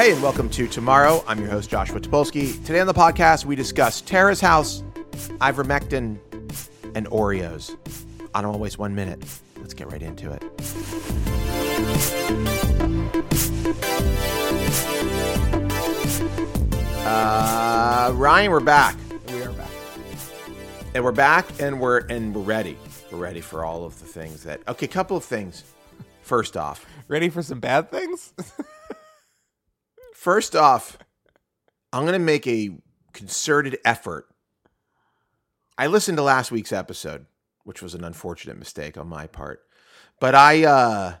Hey, and welcome to Tomorrow. I'm your host, Joshua Topolsky. Today on the podcast, we discuss Terrace House, ivermectin, and Oreos. I don't want to waste one minute. Let's get right into it. Uh, Ryan, we're back. We are back. And we're back and we're and we're ready. We're ready for all of the things that Okay, couple of things. First off, Ready for some bad things? First off, I'm going to make a concerted effort. I listened to last week's episode, which was an unfortunate mistake on my part. But I uh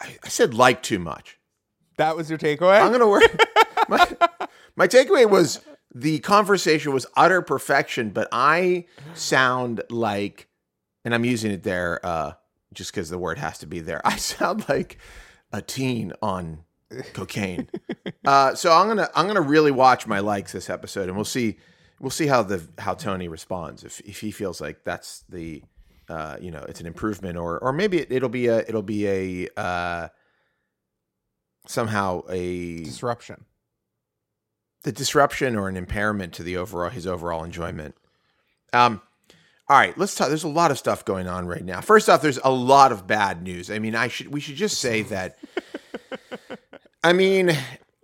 I, I said like too much. that was your takeaway? I'm going to work my, my takeaway was the conversation was utter perfection, but I sound like and I'm using it there uh just cuz the word has to be there. I sound like a teen on cocaine. uh, so I'm gonna I'm gonna really watch my likes this episode, and we'll see we'll see how the how Tony responds if if he feels like that's the uh, you know it's an improvement or or maybe it, it'll be a it'll be a uh, somehow a Disruption. the disruption or an impairment to the overall his overall enjoyment. Um, all right, let's talk. There's a lot of stuff going on right now. First off, there's a lot of bad news. I mean, I should we should just say that. I mean,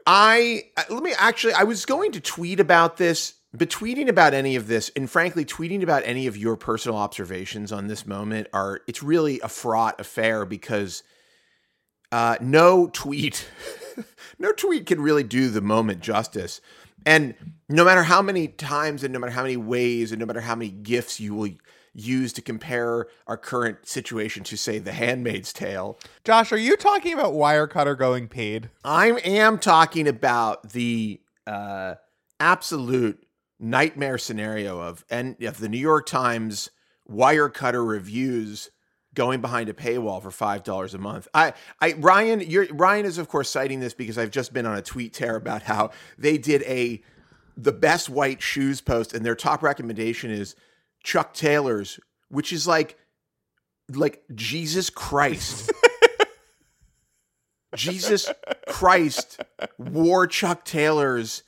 I let me actually. I was going to tweet about this, but tweeting about any of this, and frankly, tweeting about any of your personal observations on this moment are. It's really a fraught affair because uh, no tweet, no tweet can really do the moment justice. And no matter how many times, and no matter how many ways, and no matter how many GIFs you will use to compare our current situation to, say, The Handmaid's Tale, Josh, are you talking about Wirecutter going paid? I am talking about the uh, absolute nightmare scenario of and of the New York Times Wirecutter reviews going behind a paywall for five dollars a month. I, I Ryan, you're Ryan is of course citing this because I've just been on a tweet tear about how they did a the best white shoes post and their top recommendation is Chuck Taylor's, which is like like Jesus Christ. Jesus Christ wore Chuck Taylor's.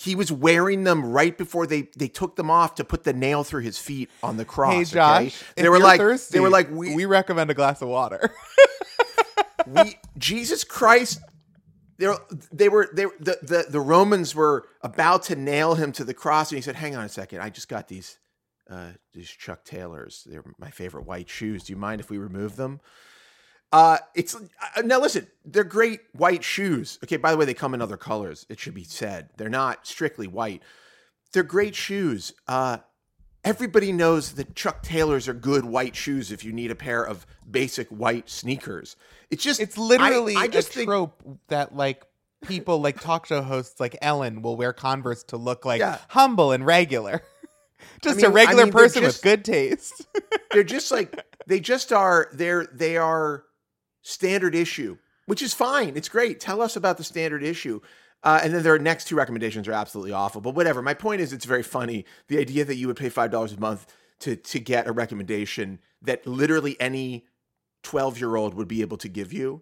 He was wearing them right before they they took them off to put the nail through his feet on the cross. hey, okay? Josh. They if were like thirsty, they were like we, we recommend a glass of water. we Jesus Christ. They were, they were they the, the the Romans were about to nail him to the cross, and he said, "Hang on a second, I just got these uh, these Chuck Taylors. They're my favorite white shoes. Do you mind if we remove them?" Uh, it's uh, now listen, they're great white shoes. Okay, by the way, they come in other colors. It should be said they're not strictly white. They're great shoes. Uh, everybody knows that Chuck Taylors are good white shoes if you need a pair of basic white sneakers. It's just it's literally I, I just a think trope that like people like talk show hosts like Ellen will wear Converse to look like Yeah. humble and regular. Just mean- a I regular mean, person just- with good taste. they're just like they just are they're they are standard issue which is fine. It's great. Tell us about the standard issue. Uh, and then their next two recommendations are absolutely awful. But whatever. My point is it's very funny. The idea that you would pay five dollars a month to to get a recommendation that literally any 12 year old would be able to give you.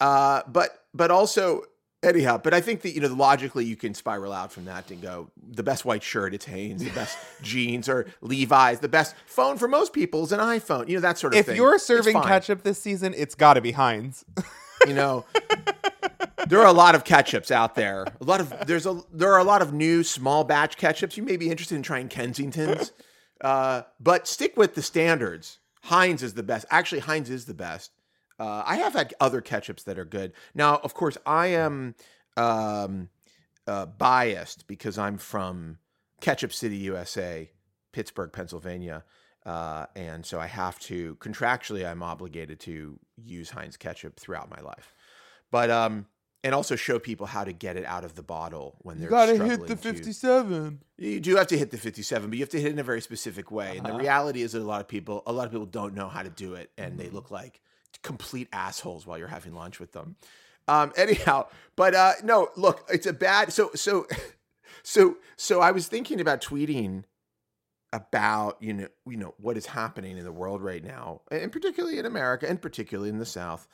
Uh, but but also anyhow but i think that you know logically you can spiral out from that and go the best white shirt it's hanes the best jeans or levi's the best phone for most people is an iphone you know that sort of if thing. you're serving ketchup this season, it's got to be Heinz. you know there are a lot of ketchups out there. A lot of there's a there are a lot of new small batch ketchups. You may be interested in trying kensington's uh, but stick with the standards. Heinz is the best. Actually heinz is the best uh, i have had other ketchups that are good now of course i am um, uh, biased because i'm from ketchup city usa pittsburgh pennsylvania uh, and so I have to contractually, I'm obligated to use Heinz ketchup throughout my life. But um, and also show people how to get it out of the bottle when they're You gotta hit the to- 57. you do have to hit the 57, but you have to hit it in a very specific way. And the Uh-huh. reality is that a lot of people, a lot of people don't know how to do it, and Mm-hmm. they look like complete assholes while you're having lunch with them. Um, anyhow, but uh, no, look, it's a bad. So so so so I was thinking about tweeting about you know you know what is happening in the world right now, and particularly in America, and particularly in the South.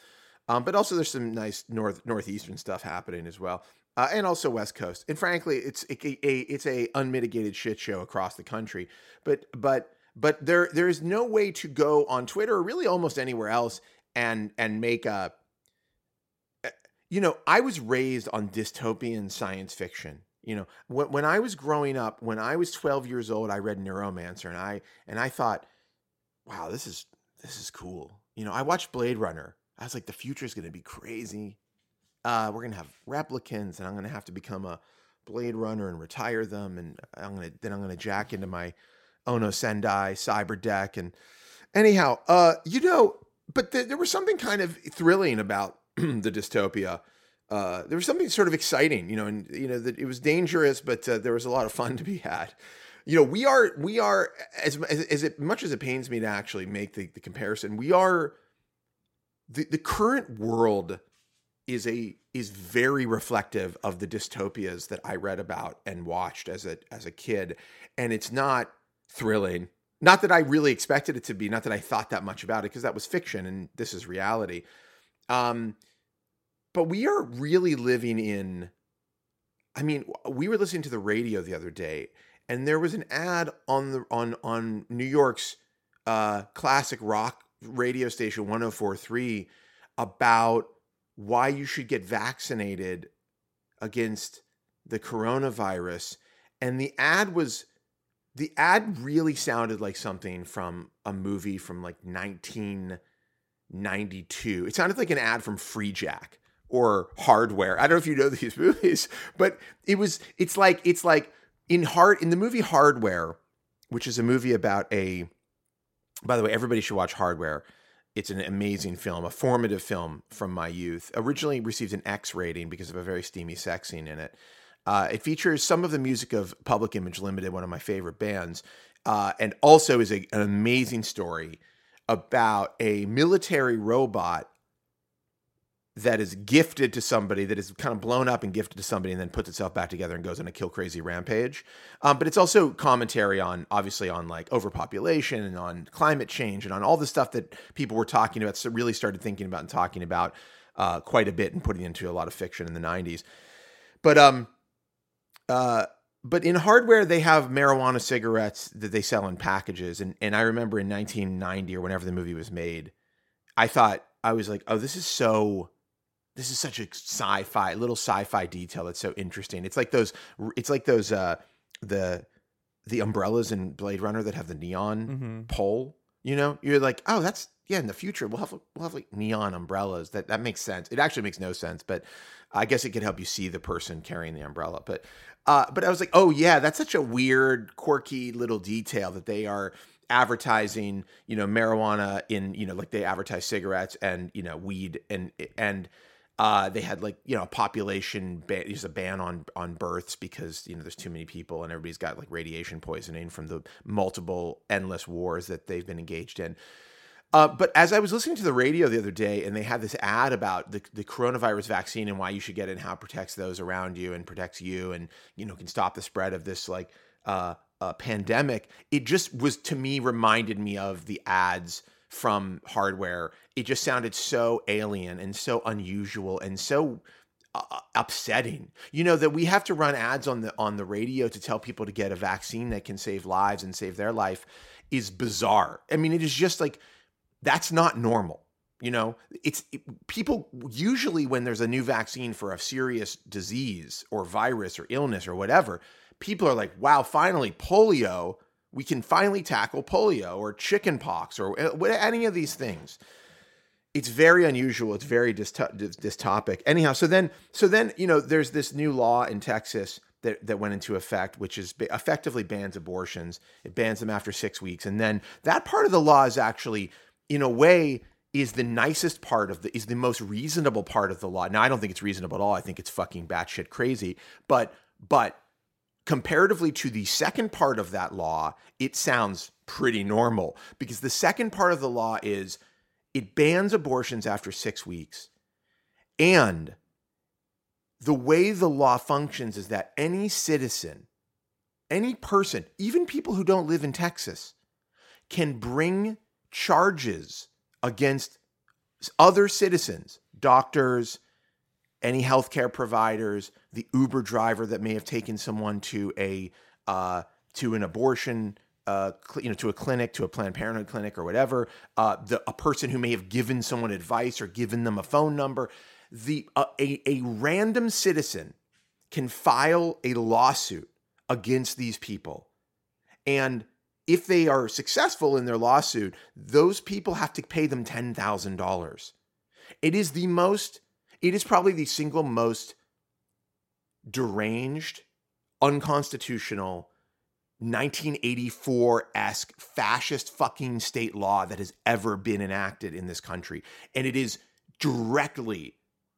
Um, but also there's some nice north northeastern stuff happening as well, uh, and also West Coast. And frankly, it's a, a it's a unmitigated shit show across the country. But but but there there is no way to go on Twitter or really almost anywhere else and and make a. You know, I was raised on dystopian science fiction. You know, when, when I was growing up, when I was 12 years old, I read Neuromancer, and I and I thought, wow, this is this is cool. You know, I watched Blade Runner. I was like, the future is going to be crazy. Uh, we're going to have replicants, and I'm going to have to become a Blade Runner and retire them, and I'm going to then I'm going to jack into my Ono Sendai cyber deck, and anyhow, uh, you know, but th- there was something kind of thrilling about the dystopia. Uh, there was something sort of exciting, you know, and you know that it was dangerous, but uh, there was a lot of fun to be had. You know, we are we are as as, as it, much as it pains me to actually make the, the comparison, we are the the current world is a is very reflective of the dystopias that I read about and watched as a as a kid, and it's not thrilling. Not that I really expected it to be. Not that I thought that much about it because that was fiction and this is reality. Um, but we are really living in. I mean, we were listening to the radio the other day, and there was an ad on the on on New York's uh, classic rock radio station 1043 about why you should get vaccinated against the coronavirus and the ad was the ad really sounded like something from a movie from like 1992 it sounded like an ad from Freejack or hardware i don't know if you know these movies but it was it's like it's like in hard in the movie hardware which is a movie about a by the way everybody should watch hardware it's an amazing film, a formative film from my youth. Originally received an X rating because of a very steamy sex scene in it. Uh, it features some of the music of Public Image Limited, one of my favorite bands, uh, and also is a, an amazing story about a military robot that is gifted to somebody that is kind of blown up and gifted to somebody and then puts itself back together and goes on a kill crazy rampage. Um, but it's also commentary on obviously on like overpopulation and on climate change and on all the stuff that people were talking about, so really started thinking about and talking about uh, quite a bit and putting into a lot of fiction in the 90s. But um, uh, but in hardware, they have marijuana cigarettes that they sell in packages. And and I remember in 1990 or whenever the movie was made, I thought I was like, oh, this is so this is such a sci-fi little sci-fi detail that's so interesting. It's like those it's like those uh the the umbrellas in Blade Runner that have the neon Mm-hmm. pole. You know, you're like, oh, that's yeah. In the future, we'll have we'll have like neon umbrellas. That that makes sense. It actually makes no sense, but I guess it could help you see the person carrying the umbrella. But uh, but I was like, oh yeah, that's such a weird, quirky little detail that they are advertising. You know, marijuana in you know like they advertise cigarettes and you know weed and and uh, they had like you know a population ban, there's a ban on on births because you know there's too many people and everybody's got like radiation poisoning from the multiple endless wars that they've been engaged in. Uh, but as I was listening to the radio the other day, and they had this ad about the, the coronavirus vaccine and why you should get it and how it protects those around you and protects you and you know can stop the spread of this like uh, uh, pandemic, it just was to me reminded me of the ads from hardware. It just sounded so alien and so unusual and so uh, upsetting. You know that we have to run ads on the on the radio to tell people to get a vaccine that can save lives and save their life is bizarre. I mean, it is just like that's not normal. You know, it's it, people usually when there's a new vaccine for a serious disease or virus or illness or whatever, people are like, "Wow, finally polio, we can finally tackle polio or chickenpox or uh, any of these things." It's very unusual. It's very dysto- dys- dystopic. Anyhow, so then so then, you know, there's this new law in Texas that, that went into effect, which is effectively bans abortions. It bans them after six weeks. And then that part of the law is actually, in a way, is the nicest part of the is the most reasonable part of the law. Now I don't think it's reasonable at all. I think it's fucking batshit crazy. But but comparatively to the second part of that law, it sounds pretty normal because the second part of the law is it bans abortions after six weeks. And the way the law functions is that any citizen, any person, even people who don't live in Texas, can bring charges against other citizens, doctors, any healthcare providers, the Uber driver that may have taken someone to a uh, to an abortion, uh, cl- you know, to a clinic, to a Planned Parenthood clinic or whatever, uh, the a person who may have given someone advice or given them a phone number, the uh, a a random citizen can file a lawsuit against these people, and if they are successful in their lawsuit, those people have to pay them ten thousand dollars. It is the most it is probably the single most deranged, unconstitutional, 1984 esque fascist fucking state law that has ever been enacted in this country. And it is directly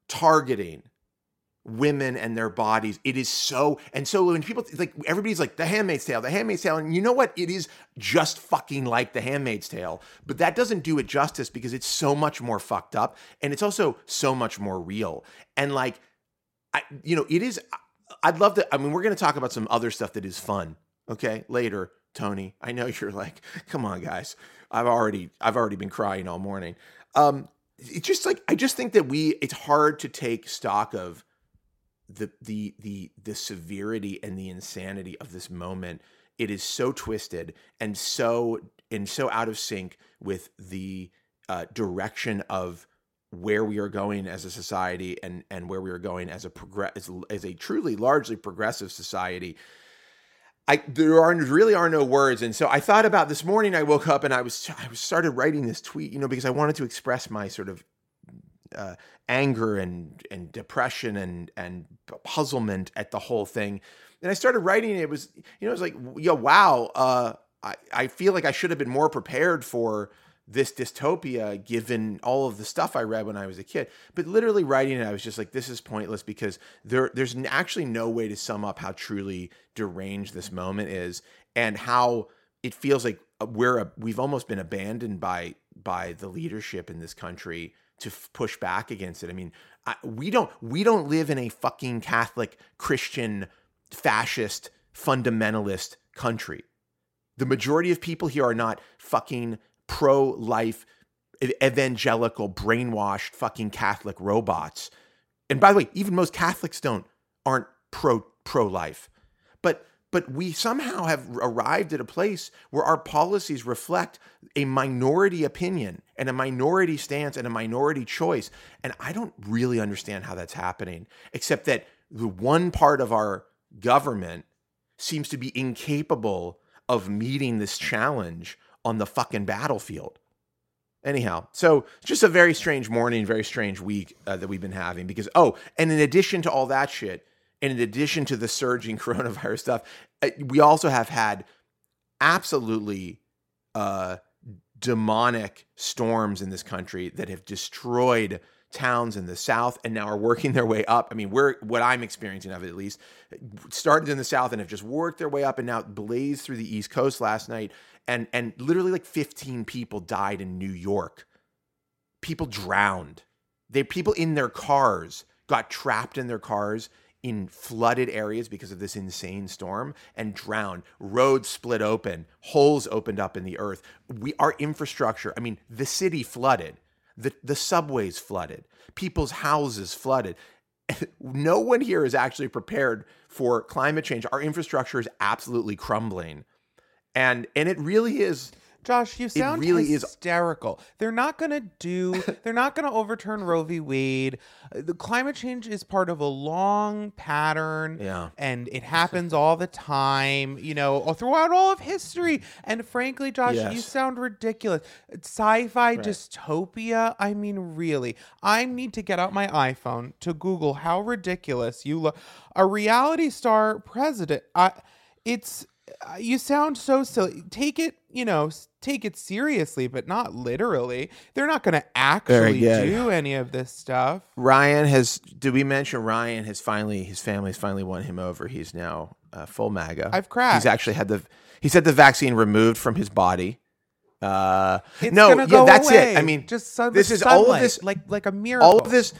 targeting women and their bodies. It is so, and so when people like everybody's like the Handmaid's Tale, the Handmaid's Tale, and you know what? It is just fucking like the Handmaid's Tale, but that doesn't do it justice because it's so much more fucked up, and it's also so much more real. And like, I, you know, it is. I'd love to. I mean, we're going to talk about some other stuff that is fun. Okay, later, Tony. I know you're like, come on, guys. I've already, I've already been crying all morning. Um, it's just like I just think that we. It's hard to take stock of the the the the severity and the insanity of this moment it is so twisted and so and so out of sync with the uh, direction of where we are going as a society and and where we are going as a progress as, as a truly largely progressive society I there are really are no words, and so I thought about this morning. I woke up and I was I started writing this tweet, you know, because I wanted to express my sort of uh, anger and and depression and and puzzlement at the whole thing. And I started writing. It was you know it was like yeah wow. Uh, I I feel like I should have been more prepared for this dystopia given all of the stuff I read when I was a kid. But literally writing it, I was just like, this is pointless because there there's actually no way to sum up how truly deranged this moment is and how it feels like we're a, we've almost been abandoned by by the leadership in this country to f- push back against it. I mean, I, we don't we don't live in a fucking Catholic Christian fascist fundamentalist country. The majority of people here are not fucking pro life evangelical brainwashed fucking Catholic robots. And by the way, even most Catholics don't aren't pro pro life. But but we somehow have arrived at a place where our policies reflect a minority opinion and a minority stance and a minority choice. And I don't really understand how that's happening, except that the one part of our government seems to be incapable of meeting this challenge on the fucking battlefield. Anyhow, so just a very strange morning, very strange week uh, that we've been having because, oh, and in addition to all that shit, and in addition to the surging coronavirus stuff, uh, we also have had absolutely uh, demonic storms in this country that have destroyed towns in the south and now are working their way up. I mean, we're what I'm experiencing of it at least started in the south and have just worked their way up and now blazed through the east coast last night and and literally like 15 people died in New York. People drowned. They people in their cars got trapped in their cars in flooded areas because of this insane storm and drowned. Roads split open, holes opened up in the earth. We our infrastructure, I mean, the city flooded. The the subways flooded. People's houses flooded. No one here is actually prepared for climate change. Our infrastructure is absolutely crumbling. And and it really is Josh, you sound really is- hysterical. They're not going to do. they're not going to overturn Roe v. Wade. Uh, The climate change is part of a long pattern, Yeah. and it happens all the time. You know, throughout all of history. And frankly, Josh, you sound ridiculous. Sci-fi dystopia. I mean, really, I need to get out my iPhone to Google how ridiculous you look. A reality star president. I. It's. uh, You sound so silly. Take it you know, take it seriously, but not literally. They're not going to actually do any of this stuff. Ryan has. Did we mention Ryan has finally? His family has finally won him over. He's now uh, full MAGA. I've cracked. He's actually had the. He's had the vaccine removed from his body. Uh, no, yeah, that's away. it. I mean, just sun- this is all of this. like like a miracle. all of this.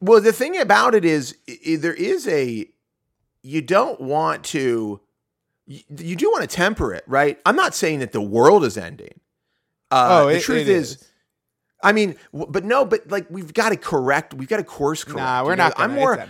Well, the thing about it is, i- there is a. You don't want to. You, you do want to temper it, right? I'm not saying that the world is ending. Uh, Oh, the truth it is, is. I mean, w- but no, but like we've got to correct. We've got to course correct. Nah, we're you know? not. Gonna, I'm more.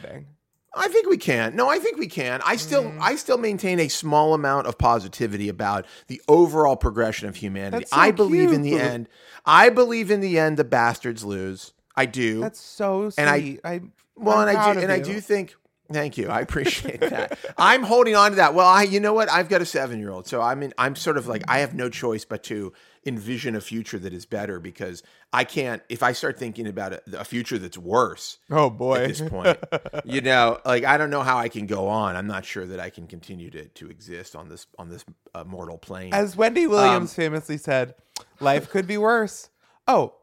I think we can. No, I think we can. I still Mm. I still maintain a small amount of positivity about the overall progression of humanity. So I believe in the end. I believe in the end the bastards lose. I do. That's so sweet. And I- I, well, I'm and I do and I do think thank you. I appreciate that. I'm holding on to that. Well, I you know what? I've got a 7-year-old. So I'm in I'm sort of like I have no choice but to envision a future that is better because I can't if I start thinking about a, a future that's worse Oh boy. at this point. you know, like I don't know how I can go on. I'm not sure that I can continue to to exist on this on this uh, mortal plane. As Wendy Williams famously said, life could be worse. Oh.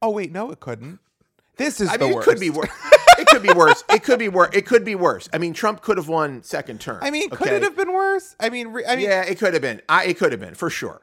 Oh wait, no, it couldn't. This is I the mean, it could be worse. it could be worse. It could be worse. It could be worse. I mean, Trump could have won second term. I mean, could it have been worse? I mean, re- I mean, yeah, it could have been. I, it could have been for sure.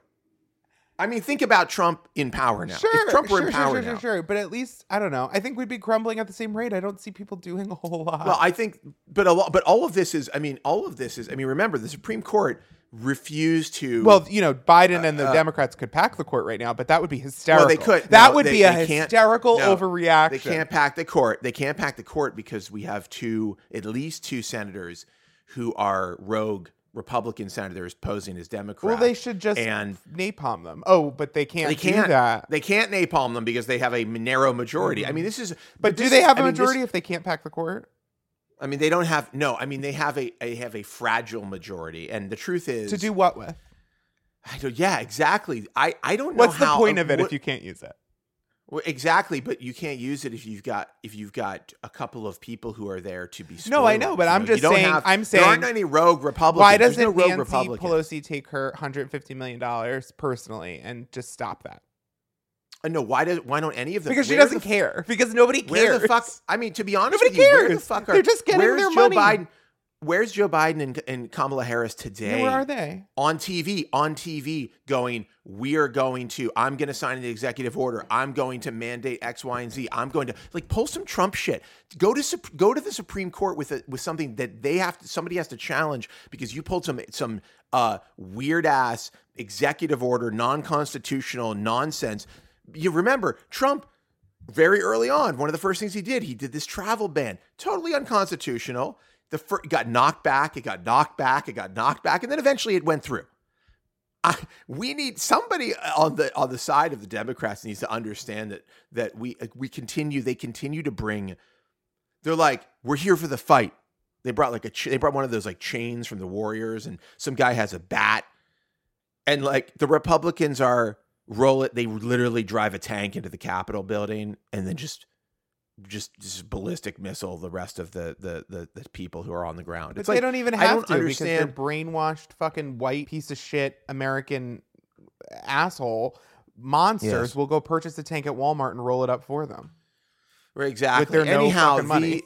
I mean, think about Trump in power now. sure, if Trump were sure, in power sure, now, sure, sure. But at least I don't know. I think we'd be crumbling at the same rate. I don't see people doing a whole lot. well, I think, but a lot, but all of this is. I mean, all of this is. I mean, remember the Supreme Court refused to. Well, you know, Biden and the Democrats could pack the court right now, but that would be hysterical. Uh, Well, they could. That No, would they- be a hysterical no, overreaction. They can't pack the court. They can't pack the court because we have two, at least two senators who are rogue Republican senators posing as Democrats. Well, they should just and napalm them. Oh, but they can't. they can't. that. They can't napalm them because they have a narrow majority. I mean, mm-hmm. this is. But do this they is- have a I mean, this- majority if they can't pack the court? I mean, they don't have. No, I mean, they have a. They have a fragile majority, and the truth is To do what with? I don't, yeah, exactly. I. I don't know What's the how- point of it what- if you can't use it? Well, exactly, but you can't use it if you've got if you've got a couple of people who are there to be. No, I know, but I'm just saying- have- I'm saying there aren't any rogue Republicans. Why doesn't no rogue Nancy Republicans. Pelosi take her 150 million dollars personally and just stop that? Uh, no, why does why don't any of them? Because she doesn't the, care. Because nobody cares. Where the fuck? I mean, to be honest, Nobody with you, where the cares. fuck are They're just getting their Joe money. Biden? Where's Joe Biden and, and Kamala Harris today? Where are they? on TV, on TV, going, we are going to, I'm going to sign the executive order. I'm going to mandate X, Y, and Z. I'm going to like pull some Trump shit. Go to go to the Supreme Court with a, with something that they have to, somebody has to challenge because you pulled some some uh, weird ass executive order, non constitutional nonsense. You remember Trump very early on, one of the first things he did, he did this travel ban, totally unconstitutional. The fir- it got knocked back, it got knocked back, it got knocked back, and then eventually it went through. I, we need somebody uh, on the on the side of the Democrats needs to understand that that we we continue they continue to bring. They're like we're here for the fight. They brought like a they brought one of those like chains from the Warriors, and some guy has a bat, and like the Republicans are roll it. They literally drive a tank into the Capitol building and then just just just ballistic missile the rest of the the the, the people who are on the ground. But It's they like don't even I have don't to because they're understand. brainwashed fucking white piece of shit American asshole monsters Yes. will go purchase a tank at Walmart and roll it up for them. Right, exactly. their no anyhow, money.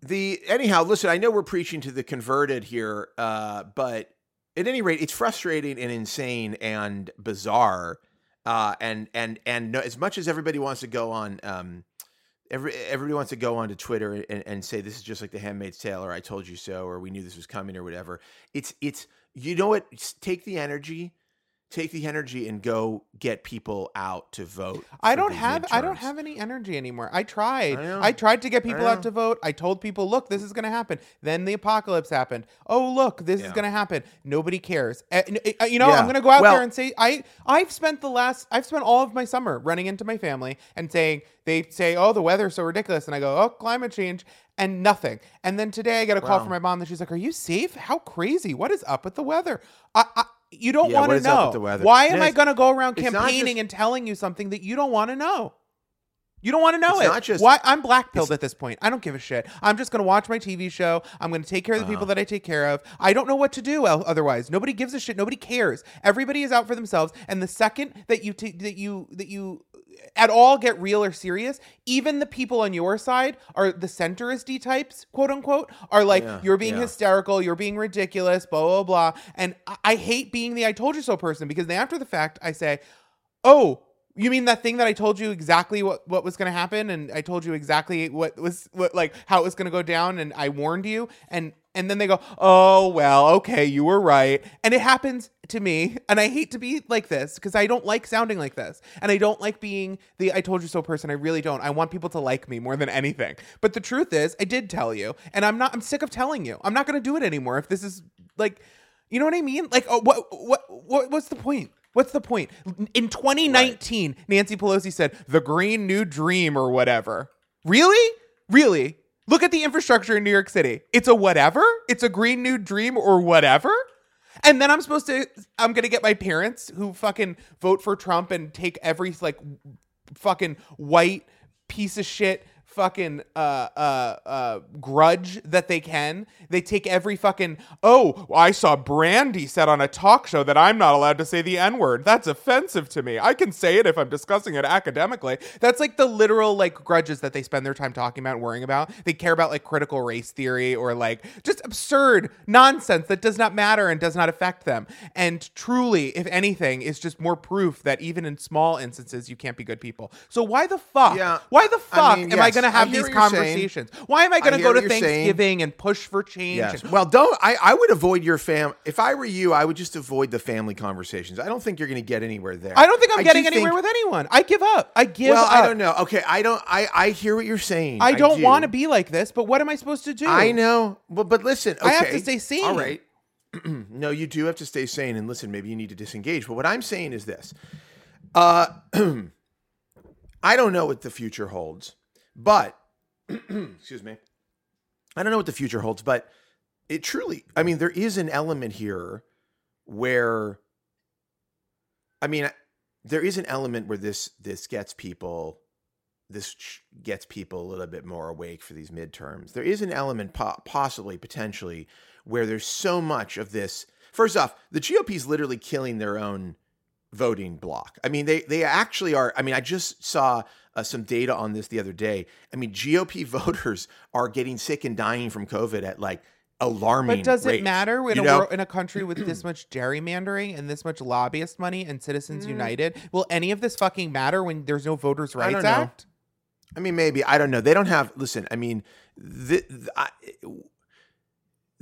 the the anyhow, listen, I know we're preaching to the converted here, uh, but at any rate, it's frustrating and insane and bizarre. Uh, and and and no, as much as everybody wants to go on, um, every everybody wants to go onto Twitter and, and say this is just like The Handmaid's Tale, or I told you so, or we knew this was coming, or whatever. It's it's you know what? Take the energy. Take the energy and go get people out to vote. I don't have I don't have any energy anymore. I tried. I. I, tried to get people out to vote. I told people, "Look, this is going to happen." Then the apocalypse happened. Oh, look, this is going to happen. Nobody cares. Uh, uh, you know, Yeah. I'm going to go out Well- there and say I I've spent the last I've spent all of my summer running into my family and saying they say, "Oh, the weather's so ridiculous." And I go, "Oh, climate change." And nothing. And then today I get a call Wow. from my mom that she's like, "Are you safe? How crazy? What is up with the weather?" I, I you don't Yeah, want to know. Why am I going to go around campaigning just- and telling you something that you don't want to know? You don't want to know It's it. not just- Why I'm black pilled at this point. I don't give a shit. I'm just gonna watch my TV show. I'm gonna take care of the Uh-huh. people that I take care of. I don't know what to do otherwise. Nobody gives a shit. Nobody cares. Everybody is out for themselves. And the second that you t- that you that you at all get real or serious, even the people on your side are the centristy types, quote unquote, are like Yeah, you're being yeah. hysterical, you're being ridiculous, blah blah blah. And I, I hate being the I told you so person because then after the fact I say, oh you mean that thing that i told you exactly what, what was going to happen and i told you exactly what was what like how it was going to go down and i warned you and and then they go oh well okay you were right and it happens to me and i hate to be like this because i don't like sounding like this and i don't like being the i told you so person i really don't i want people to like me more than anything but the truth is i did tell you and i'm not i'm sick of telling you i'm not going to do it anymore if this is like you know what i mean like oh, what what what what's the point What's the point? In 2019, Nancy Pelosi said the Green New Dream or whatever. Really? Really? Look at the infrastructure in New York City. It's a whatever? It's a Green New Dream or whatever? And then I'm supposed to I'm going to get my parents who fucking vote for Trump and take every like fucking white piece of shit fucking uh uh uh grudge that they can. They take every fucking oh i saw brandy said on a talk show that i'm not allowed to say the n-word. That's offensive to me. I can say it if i'm discussing it academically. That's like the literal like grudges that they spend their time talking about worrying about. They care about like critical race theory or like just absurd nonsense that does not matter and does not affect them. And truly if anything is just more proof that even in small instances you can't be good people. So why the fuck Yeah. why the I fuck mean, am I yes, going to have these conversations? Why am I going to go to you're saying. Thanksgiving and push for change? Yes. And- Well, don't. I, I would avoid your fam. If I were you, I would just avoid the family conversations. I don't think you're going to get anywhere there. I don't think I'm I getting anywhere think- with anyone. I give up. I give Well, up. I don't know. Okay, I don't. I I hear what you're saying. I don't do. want to be like this, but what am I supposed to do? I know. But but listen. Okay. I have to stay sane. All right. no, you do have to stay sane. And listen, maybe you need to disengage. But what I'm saying is this. Uh, I don't know what the future holds, but excuse me. I don't know what the future holds, but it truly. I mean, there is an element here where. I mean, there is an element where this this gets people this gets people a little bit more awake for these midterms. There is an element, po- possibly, potentially, where there's so much of this. First off, the GOP is literally killing their own voting block. I mean, they they actually are. I mean, I just saw uh, some data on this the other day. I mean, GOP voters are getting sick and dying from COVID at like alarming. But does it rates, matter in you a, know? in a country with this much gerrymandering and this much lobbyist money and Citizens United? Will any of this fucking matter when there's no Voters' I Rights don't know. Act? I mean, maybe I don't know. They don't have. Listen, I mean, the, the, I,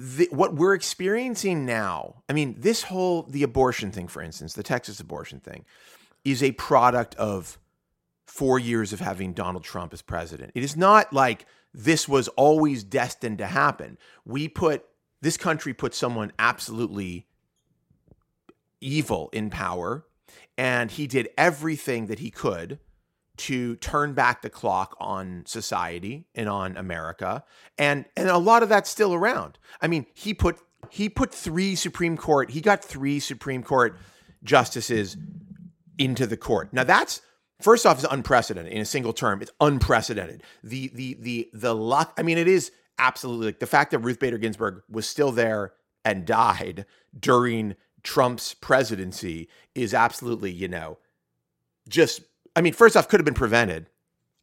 the what we're experiencing now. I mean, this whole the abortion thing, for instance, the Texas abortion thing, is a product of four years of having Donald Trump as president. It is not like this was always destined to happen. We put this country put someone absolutely evil in power, and he did everything that he could to turn back the clock on society and on America. And and a lot of that's still around. I mean, he put he put three Supreme Court, he got three Supreme Court justices into the court. Now that's first off is unprecedented in a single term. It's unprecedented. The the the the luck. I mean, it is absolutely like the fact that Ruth Bader Ginsburg was still there and died during Trump's presidency is absolutely you know just. I mean, first off, could have been prevented.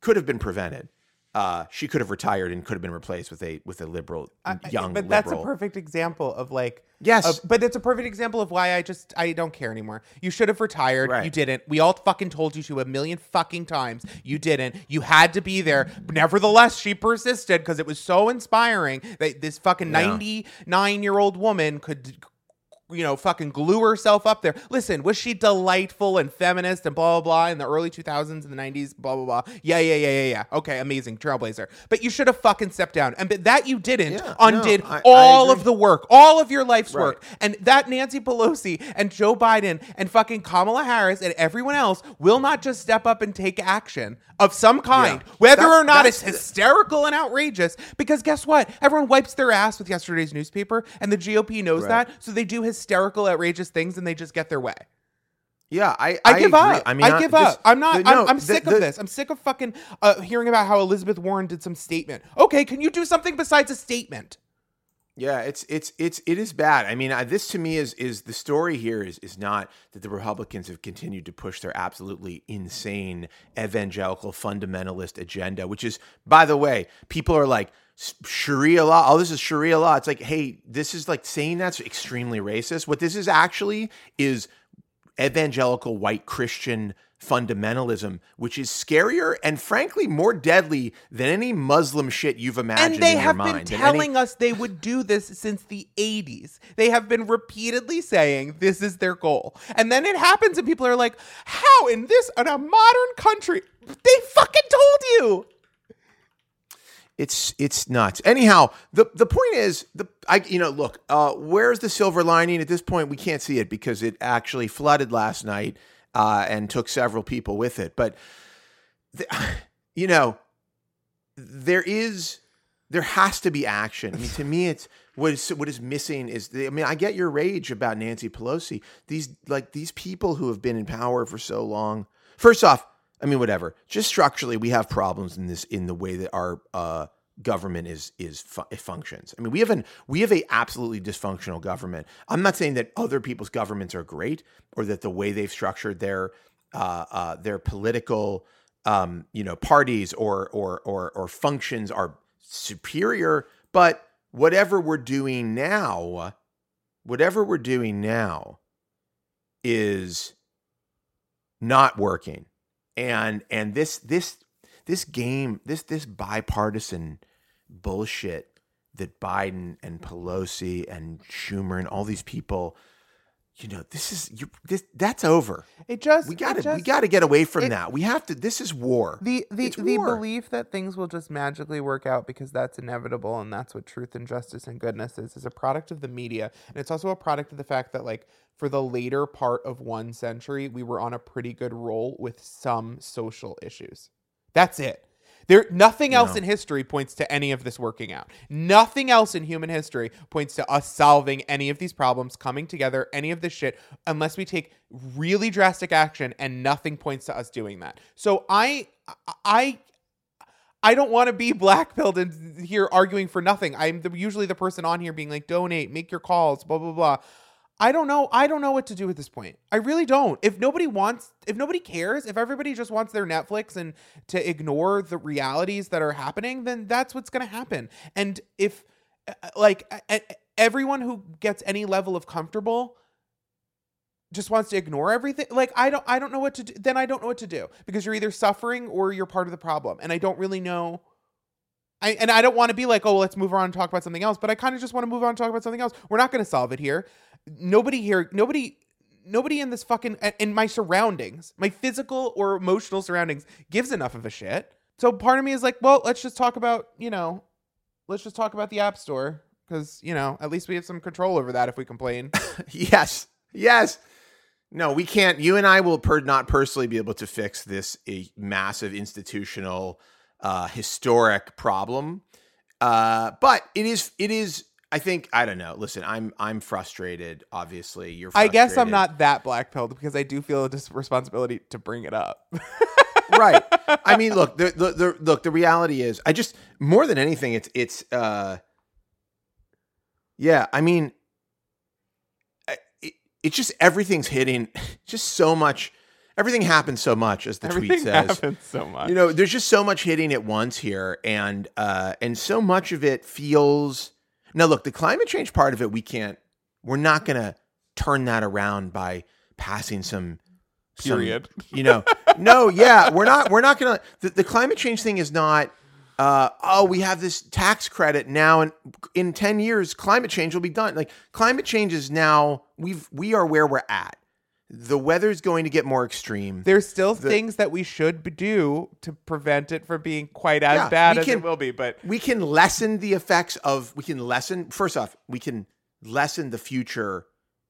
Could have been prevented. Uh, she could have retired and could have been replaced with a with a liberal I- young but that's a perfect example of like Yes. of- but it's a perfect example of why I just I don't care anymore. You should have retired. Right. You didn't. We all fucking told you to a million fucking times. You didn't. You had to be there. Nevertheless, she persisted because it was so inspiring that this fucking Yeah. 99 year old woman could you know, fucking glue herself up there. Listen, was she delightful and feminist and blah blah blah in the early 2000s and the 90s? Blah blah blah. Yeah, yeah, yeah, yeah, yeah. Okay, amazing, trailblazer. But you should have fucking stepped down, and but that you didn't. Yeah, undid no, I- I all of the work, all of your life's Right. work, and that Nancy Pelosi and Joe Biden and fucking Kamala Harris and everyone else will not just step up and take action of some kind, Yeah. whether or not it's hysterical and outrageous. Because guess what? Everyone wipes their ass with yesterday's newspaper, and the GOP knows Right. that, so they do hysterical, outrageous things, and they just get their way. Yeah, I I, give agree. up. I, mean, I give this- up. I'm not. the- I'm, I'm the- sick the- of this. I'm sick of fucking uh, hearing about how Elizabeth Warren did some statement. Okay, can you do something besides a statement? Yeah, it's it's it's it is bad. I mean, I, this to me is is the story here is is not that the Republicans have continued to push their absolutely insane evangelical fundamentalist agenda, which is, by the way, people are like Sharia law. Oh, this is Sharia law. It's like, hey, this is like saying that's extremely racist. What this is actually is evangelical white Christian fundamentalism, which is scarier and frankly more deadly than any Muslim shit you've imagined And they in your have mind. been any- telling us they would do this since the 80s. They have been repeatedly saying this is their goal. And then it happens and people are like, "How in this in a modern country? They fucking told you." It's it's nuts. Anyhow, the the point is the I you know look, uh, where's the silver lining? At this point, we can't see it because it actually flooded last night uh, and took several people with it. But the, you know, there is there has to be action. I mean, to me, it's what is what is missing is the, I mean, I get your rage about Nancy Pelosi. These like these people who have been in power for so long. First off, I mean, whatever. Just structurally, we have problems in this in the way that our uh, government is is fu- functions. I mean, we have an we have a absolutely dysfunctional government. I'm not saying that other people's governments are great or that the way they've structured their uh, uh, their political um, you know parties or or or or functions are superior. But whatever we're doing now, whatever we're doing now, is not working and and this this this game this this bipartisan bullshit that Biden and Pelosi and Schumer and all these people you know this is you this that's over. It just we got to we got to get away from it- that. We have to this is war. The the It's the war. belief that things will just magically work out because that's inevitable and that's what truth and justice and goodness is is a product of the media. And it's also a product of the fact that like for the later part of one century we were on a pretty good roll with some social issues that's it there nothing else No. in history points to any of this working out nothing else in human history points to us solving any of these problems coming together any of this shit unless we take really drastic action and nothing points to us doing that so i i I don't want to be blackpilled and here arguing for nothing. I'm the, usually the person on here being like, donate, make your calls, blah blah blah. I don't know. I don't know what to do at this point. I really don't. If nobody wants, if nobody cares, if everybody just wants their Netflix and to ignore the realities that are happening, then that's what's going to happen. And if, uh, like, uh, uh, everyone who gets any level of comfortable just wants to ignore everything like i don't i don't know what to do then i don't know what to do because you're either suffering or you're part of the problem and i don't really know I, and I don't want to be like, oh, let's move on and talk about something else. But I kind of just want to move on and talk about something else. We're not going to solve it here. Nobody here, nobody, nobody in this fucking in my surroundings, my physical or emotional surroundings, gives enough of a shit. So part of me is like, well, let's just talk about, you know, let's just talk about the app store because you know at least we have some control over that if we complain. yes yes no we can't you and i will per- not personally be able to fix this a massive institutional uh historic problem uh but it is it is i think i don't know. Listen i'm i'm frustrated obviously. You're I guess I'm not that black pilled because I do feel a dis- responsibility to bring it up. right. I mean look the, the the look the reality is i just more than anything it's it's uh yeah i mean it, it's just everything's hitting just so much everything happens so much as the tweet says. happens so much. you know there's just so much hitting at once here and uh and so much of it feels now look the climate change part of it we can't we're not gonna turn that around by passing some some- Period. you know no yeah we're not we're not gonna the, the climate change thing is not uh, oh, we have this tax credit now, and in ten years, climate change will be done. Like climate change is now we've we are where we're at. The weather's going to get more extreme. There's still the- things that we should do to prevent it from being quite as Yeah, bad as can- it will be. But we can lessen the effects of we can lessen first off we can lessen the future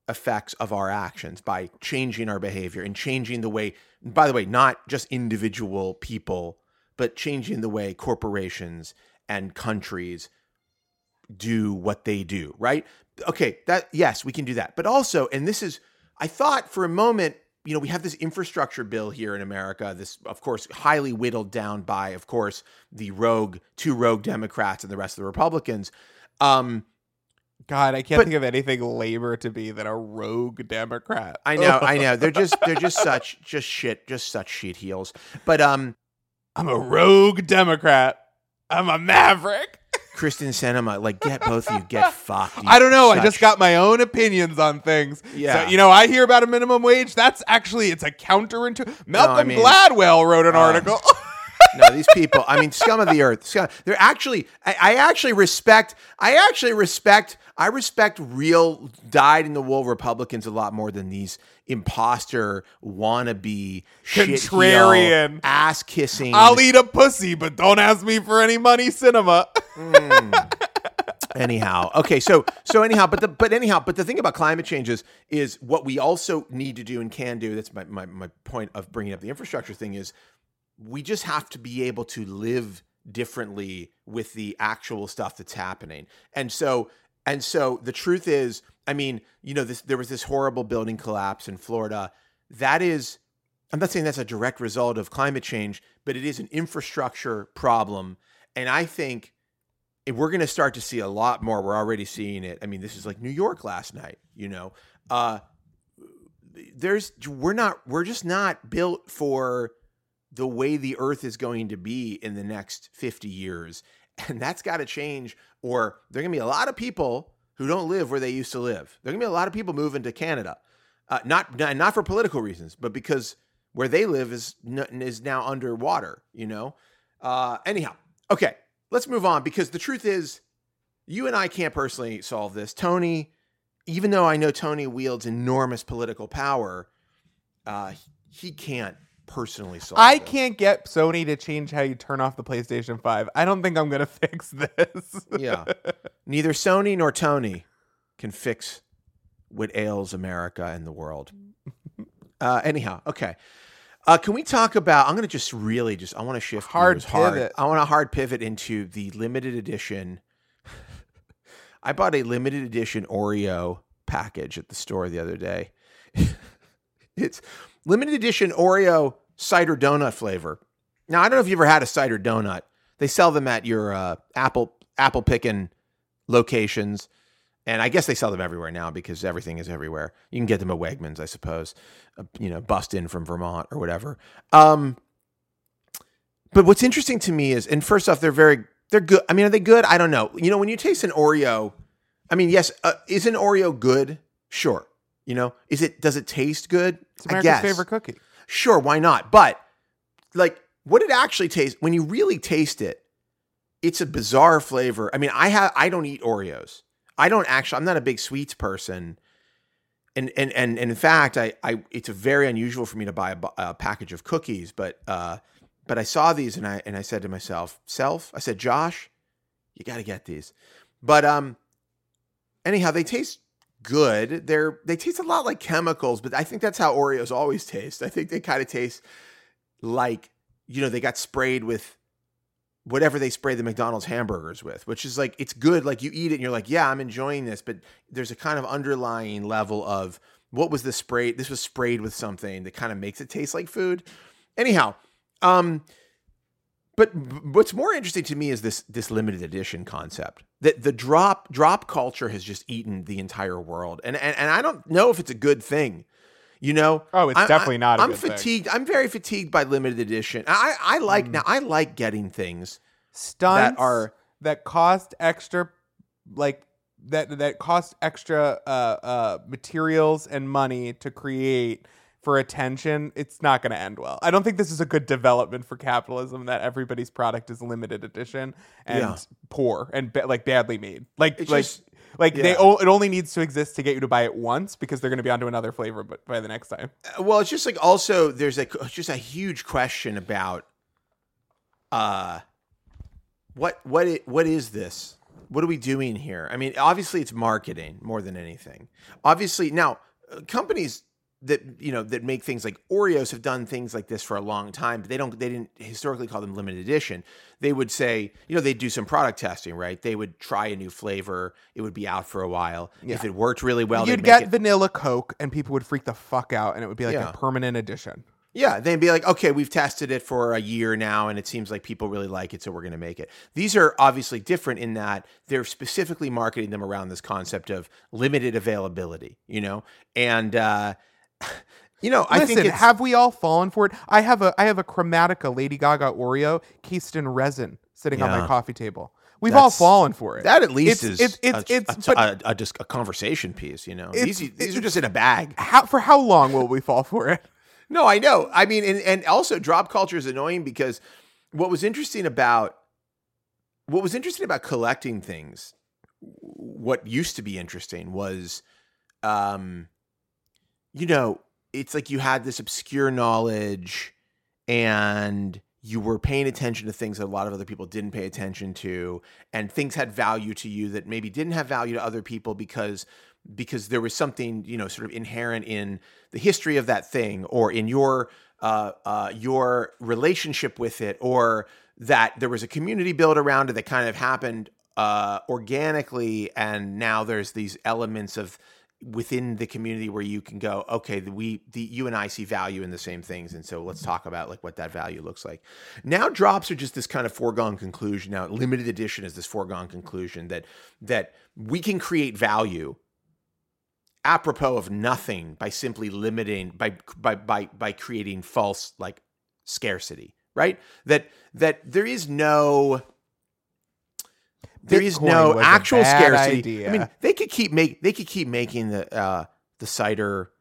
effects of our actions by changing our behavior and changing the way by the way not just individual people but changing the way corporations and countries do what they do right okay that yes we can do that but also and this is i thought for a moment you know, we have this infrastructure bill here in America. This, of course, highly whittled down by, of course, the rogue two rogue Democrats and the rest of the Republicans. Um, God, I can't But- think of anything labor to be than a rogue Democrat. I know, I know. They're just they're just such just shit, just such shit heels. But um, I'm a rogue Democrat. I'm a maverick. Kyrsten Sinema, like, get both of you, get fucked. you I don't know. I just got my own opinions on things. Yeah. So, you know, I hear about a minimum wage. That's actually it's a counterintuitive. Malcolm mean- Gladwell wrote an Uh, article. no, these people. I mean, scum of the earth. Scum. They're actually. I, I actually respect. I actually respect. I respect real dyed in the wool Republicans a lot more than these imposter wannabe Contrarian. ass kissing. I'll eat a pussy, but don't ask me for any money. Sinema. Hmm. anyhow okay so so anyhow but the but anyhow but the thing about climate change is is what we also need to do and can do that's my, my my point of bringing up the infrastructure thing is we just have to be able to live differently with the actual stuff that's happening and so and so the truth is i mean you know this there was this horrible building collapse in florida that is i'm not saying that's a direct result of climate change but it is an infrastructure problem and i think we're going to start to see a lot more. We're already seeing it. I mean, this is like New York last night, you know. Uh there's we're not we're just not built for the way the earth is going to be in the next 50 years. And that's got to change or there're going to be a lot of people who don't live where they used to live. There're going to be a lot of people moving to Canada. Uh, not not not for political reasons, but because where they live is is now underwater, you know. Uh anyhow, okay let's move on because the truth is, you and I can't personally solve this. Tony, even though I know Tony wields enormous political power, uh, he can't personally solve. I this. can't get Sony to change how you turn off the PlayStation 5. I don't think I'm going to fix this. Yeah, neither Sony nor Tony can fix what ails America and the world. Uh, anyhow, okay. Uh, can we talk about? I'm going to just really just. I want to shift Hard gears hard. pivot. I want a hard pivot into the limited edition. I bought a limited edition Oreo package at the store the other day. it's limited edition Oreo cider donut flavor. Now I don't know if you've ever had a cider donut. They sell them at your uh, apple apple picking locations, and I guess they sell them everywhere now because everything is everywhere. You can get them at Wegmans, I suppose. Uh, you know, bust in from Vermont or whatever. Um, but what's interesting to me is, and first off, they're very they're good. I mean, are they good? I don't know. You know, when you taste an Oreo, I mean, yes, uh, is an Oreo good? Sure. You know, is it? Does it taste good? It's America's favorite cookie. Sure, why not? But like what it actually tastes when you really taste it, it's a bizarre flavor. I mean, I have I don't eat Oreos. I don't actually I'm not a big sweets person. And and and, and in fact, I I it's very unusual for me to buy a, a package of cookies, but uh but I saw these and I and I said to myself, "Self," I said, "Josh, you got to get these." But um anyhow, they taste good. They're they taste a lot like chemicals, but I think that's how Oreos always taste. I think they kind of taste like you know they got sprayed with whatever they spray the McDonald's hamburgers with, which is like it's good. Like you eat it and you're like, yeah, I'm enjoying this, but there's a kind of underlying level of what was the spray? This was sprayed with something that kind of makes it taste like food. Anyhow, um, but what's more interesting to me is this this limited edition concept that the drop drop culture has just eaten the entire world, and and, and I don't know if it's a good thing. You know, Oh, it's I- definitely not a I'm good thing. fatigued. I'm very fatigued by limited edition. I I like Mm. now. I like getting things Stunts that are that cost extra like that that cost extra uh uh materials and money to create for attention it's not going to end well i don't think this is a good development for capitalism that everybody's product is limited edition and Yeah. poor and ba- like badly made like It's like just- like they o- it only needs to exist to get you to buy it once because they're going to be onto another flavor but by the next time Well, it's just like also there's a just a huge question about uh what what it, what is this? What are we doing here? I mean, obviously it's marketing more than anything. Obviously, now uh, companies that you know that make things like Oreos have done things like this for a long time, but they don't they didn't historically call them limited edition. They would say, you know, they'd do some product testing, right? They would try a new flavor, it would be out for a while. If it worked really well, You'd they'd get make it, vanilla Coke, and people would freak the fuck out, and it would be like Yeah. a permanent addition. yeah, they'd be like, okay, we've tested it for a year now, and it seems like people really like it, so we're going to make it. These are obviously different in that they're specifically marketing them around this concept of limited availability, you know, and uh, you know, I think it's, have we all fallen for it? I have a I have a Chromatica Lady Gaga Oreo cased in resin sitting on my coffee table. We've all fallen for it. That at least It's- is it's- it's- a, it's- a, a, a, just a conversation piece, you know. These these are just in a bag. how for how long will we fall for it? No, I know. I mean, and, and also drop culture is annoying because what was interesting about what was interesting about collecting things, what used to be interesting was, um, you know, it's like you had this obscure knowledge and you were paying attention to things that a lot of other people didn't pay attention to and things had value to you that maybe didn't have value to other people because because there was something you know sort of inherent in the history of that thing or in your uh, uh, your relationship with it or that there was a community built around it that kind of happened uh, organically and now there's these elements of within the community where you can go okay we the you and i see value in the same things and so let's talk about like what that value looks like. Now drops are just this kind of foregone conclusion. Now limited edition is this foregone conclusion that that we can create value apropos of nothing by simply limiting by by by by creating false like scarcity right? That that there is no there is no actual scarcity. Idea. i mean they could keep make they could keep making the uh the cider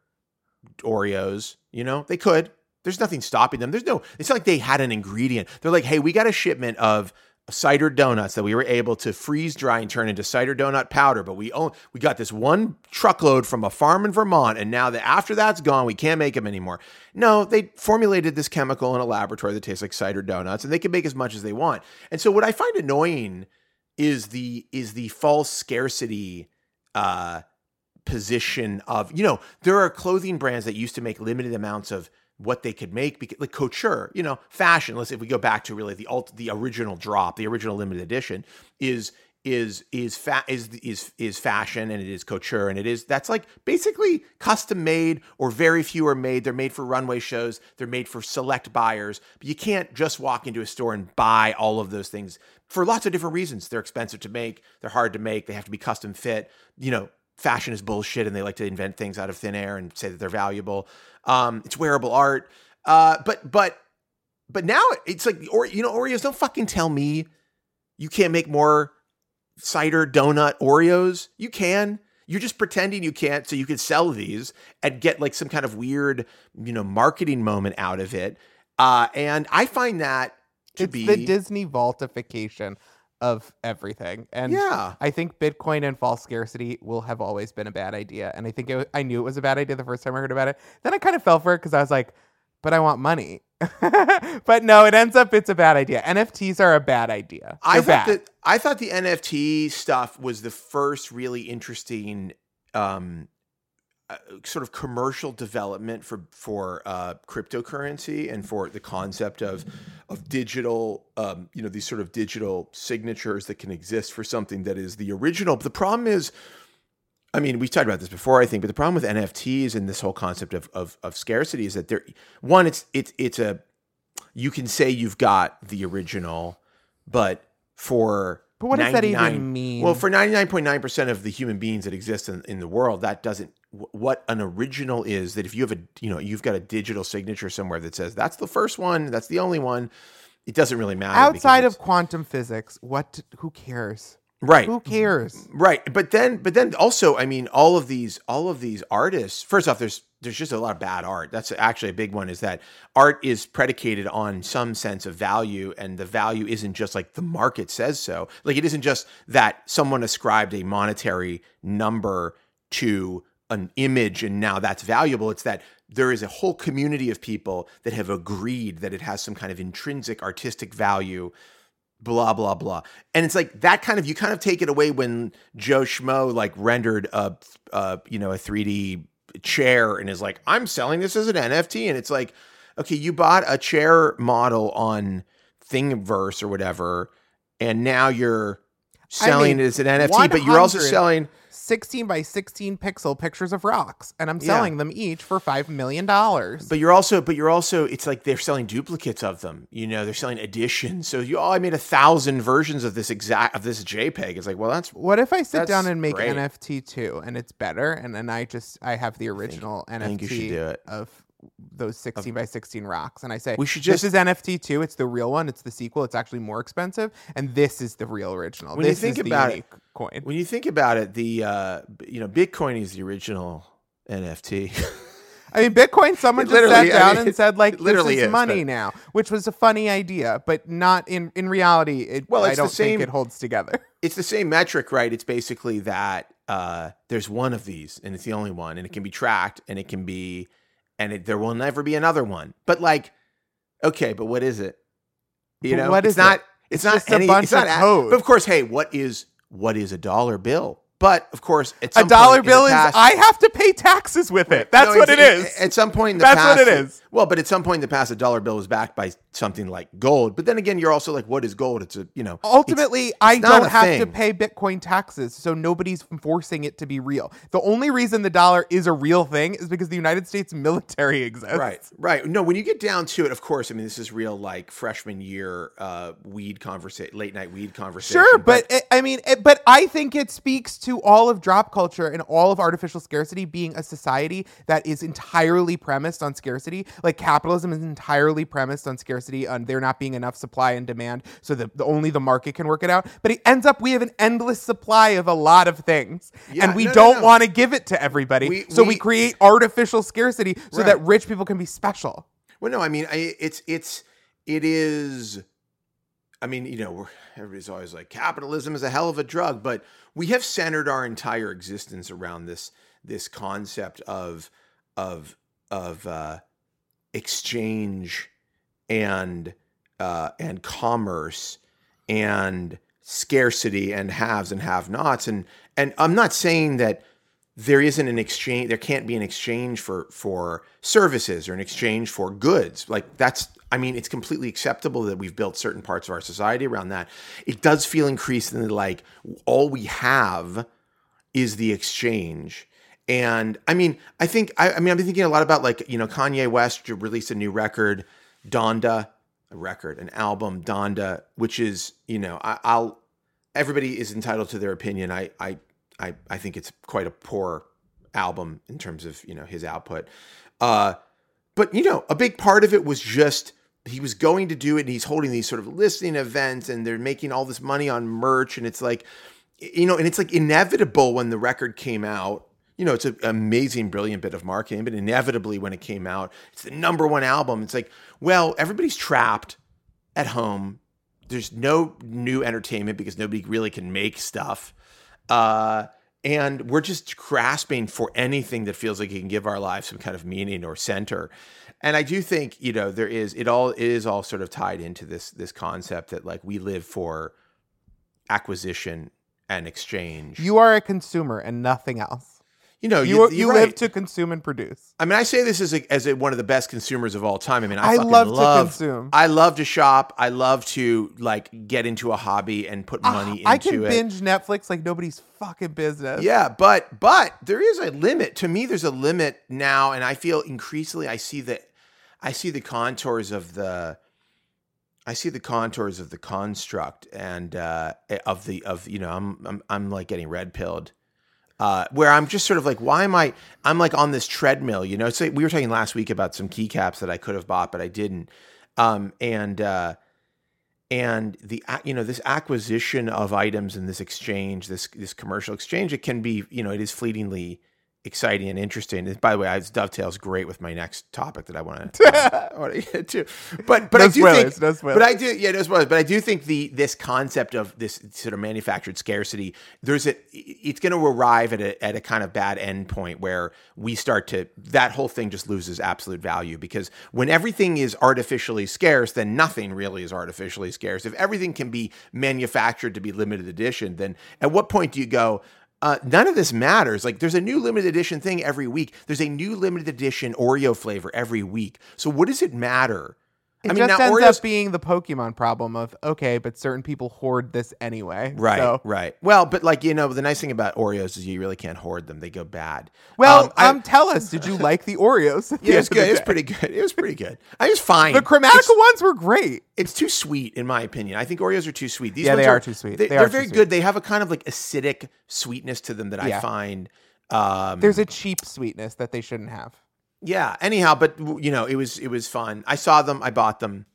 oreos you know? They could. There's nothing stopping them. There's no it's not like they had an ingredient. They're like hey we got a shipment of cider donuts that we were able to freeze dry and turn into cider donut powder but we own we got this one truckload from a farm in Vermont and now that after that's gone we can't make them anymore. No they formulated this chemical in a laboratory that tastes like cider donuts and they can make as much as they want. And so what i find annoying is the is the false scarcity uh position of you know there are clothing brands that used to make limited amounts of what they could make because like couture you know fashion let's if we go back to really the alt the original drop the original limited edition is is is fa- is is is fashion and it is couture and it is that's like basically custom made or very few are made. They're made for runway shows. They're made for select buyers. But you can't just walk into a store and buy all of those things for lots of different reasons they're expensive to make they're hard to make they have to be custom fit you know fashion is bullshit and they like to invent things out of thin air and say that they're valuable um it's wearable art uh but but but now it's like or you know oreos don't fucking tell me you can't make more cider donut Oreos. You can. You're just pretending you can't so you can sell these and get like some kind of weird, you know, marketing moment out of it. Uh, and I find that to it's be the Disney vaultification of everything. And yeah. I think Bitcoin and false scarcity will have always been a bad idea. And I think it, I knew it was a bad idea the first time I heard about it. Then I kind of fell for it because I was like, but I want money. but no, it ends up it's a bad idea. NFTs are a bad idea. I They're thought bad. that I thought the NFT stuff was the first really interesting um, uh, sort of commercial development for for uh, cryptocurrency and for the concept of of digital, um, you know, these sort of digital signatures that can exist for something that is the original. But the problem is. I mean, we've talked about this before, I think, but the problem with NFTs and this whole concept of, of, of scarcity is that there, one, it's it's it's a, you can say you've got the original, but for But what does that even mean? Well, for ninety nine point nine percent of the human beings that exist in, in the world, that doesn't. Wh- What an original is that if you have a you know you've got a digital signature somewhere that says that's the first one, that's the only one, it doesn't really matter. Outside of quantum physics, what? Who cares? right, Who cares? Right, but then, but then also, I mean, all of these, all of these artists. First off, there's there's just a lot of bad art. That's actually a big one. Is that art is predicated on some sense of value, and the value isn't just like the market says so. Like it isn't just that someone ascribed a monetary number to an image and now that's valuable. It's that there is a whole community of people that have agreed that it has some kind of intrinsic artistic value blah blah blah and it's like that kind of you kind of take it away when joe schmo like rendered a, a you know a 3d chair and is like, I'm selling this as an NFT. And it's like, okay, you bought a chair model on Thingiverse or whatever, and now you're selling mean, it as an NFT, but you're also selling 16 by 16 pixel pictures of rocks, and I'm selling them each for $5 million. But But you're also, but you're also, it's like they're selling duplicates of them. You know, they're selling editions. So you, oh, I made a thousand versions of this exact of this JPEG. It's like, well, that's what if I sit down and make great. NFT too, and it's better, and then I just I have the original NFT think you should do it. of those 16 by 16 rocks, and I say We should just this is NFT two. It's the real one. It's the sequel. It's actually more expensive, and this is the real original. When you this think is the about it- coin. when you think about it. The uh, you know, Bitcoin is the original NFT. I mean, Bitcoin. Someone It just sat literally- I down mean, and said, like, literally this is, money but- now, which was a funny idea, but not in in reality. It, Well, I don't same- think it holds together. it's the same metric, right? It's basically that uh, there's one of these, and it's the only one, and it can be tracked, and it can be, and it, there will never be another one. But like, okay, but what is it? You But know, what it's is not. it? It's, It's not just a bunch it's not of code. But of course, hey, what is what is a dollar bill? But of course, at A dollar point in the bill is I have to pay taxes with it. That's No, what it's- At some point in the That's past, what it is. Well, but at some point in the past, a dollar bill was backed by something like gold. But then again, you're also like, what is gold? It's a you know, it's- Ultimately, I don't have to pay Bitcoin taxes, so nobody's forcing it to be real. The only reason the dollar is a real thing is because the United States military exists. Right, right. No, when you get down to it, of course, I mean, this is real like freshman year uh, weed conversation, late night weed conversation. Sure, but it, I mean, it, but I think it speaks to all of drop culture and all of artificial scarcity being a society that is entirely premised on scarcity. Like capitalism is entirely premised on scarcity, on there not being enough supply and demand, so that the, only the market can work it out. But it ends up we have an endless supply of a lot of things, Yeah, and we no, no, don't no. want to give it to everybody. We- so we, we- create artificial scarcity so Right. that rich people can be special. well, no, I mean, I, it's it's it is. I mean, you know, we're, everybody's always like capitalism is a hell of a drug, but we have centered our entire existence around this this concept of of of uh, exchange and uh, and commerce and scarcity and haves and have-nots. And and I'm not saying that there isn't an exchange there can't be an exchange for for services or an exchange for goods. Like that's i mean it's completely acceptable that we've built certain parts of our society around that. It does feel increasingly like all we have is the exchange and i mean i think i, I mean i've been thinking a lot about like you know kanye west released a new record donda a record an album donda which is you know I, i'll everybody is entitled to their opinion i i I, I think it's quite a poor album in terms of you know his output. Uh, but you know, a big part of it was just he was going to do it, and he's holding these sort of listening events, and they're making all this money on merch, and it's like, you know, and it's like inevitable when the record came out. You know, it's an amazing, brilliant bit of marketing, but inevitably when it came out, it's the number one album. It's like, well, everybody's trapped at home. There's no new entertainment because nobody really can make stuff uh, and we're just grasping for anything that feels like it can give our lives some kind of meaning or center. And I do think you know there is it all it is all sort of tied into this this concept that like we live for acquisition and exchange. You are a consumer and nothing else. You know, You, you, you live right. to consume and produce. I mean, I say this as a, as a, one of the best consumers of all time. I mean, I, I fucking love to consume. I love to shop. I love to like get into a hobby and put money into Ah, I can it. binge Netflix like nobody's fucking business. Yeah, but but there is a limit. To me, there's a limit now, and I feel increasingly I see the I see the contours of the I see the contours of the construct and uh, of the of you know I'm I'm I'm like getting red pilled. Uh, where I'm just sort of like, why am I? I'm like on this treadmill, you know. So we were talking last week about some keycaps that I could have bought, but I didn't. Um, and uh, and the you know this acquisition of items and this exchange this this commercial exchange it can be you know it is fleetingly exciting and interesting. And by the way it dovetails great with my next topic that i want to I want to get to but but No i do spoilers, think no but i do yeah no spoilers. But i do think the this concept of this sort of manufactured scarcity there's a it's going to arrive at a, at a kind of bad end point where we start to that whole thing just loses absolute value because when everything is artificially scarce then nothing really is artificially scarce. If everything can be manufactured to be limited edition then at what point do you go uh, none of this matters. Like, there's a new limited edition thing every week. There's a new limited edition Oreo flavor every week. So what does it matter? It I mean, just now ends Oreos- up being the Pokemon problem of okay, but certain people hoard this anyway. Right, So- right. Well, but like you know, the nice thing about Oreos is you really can't hoard them; they go bad. well, Um, um, I- tell us, did you like the Oreos? at the yeah, it's end of the good. It's day? pretty good. It was pretty good. I was fine. The chromatical It's, ones were great. it's too sweet, in my opinion. I think Oreos are too sweet. These Yeah, ones they are too sweet. They, They are are too very sweet. good. They have a kind of like acidic sweetness to them that I find. Um, There's a cheap sweetness that they shouldn't have. Yeah. Anyhow, but you know, it was it was fun. I saw them. I bought them.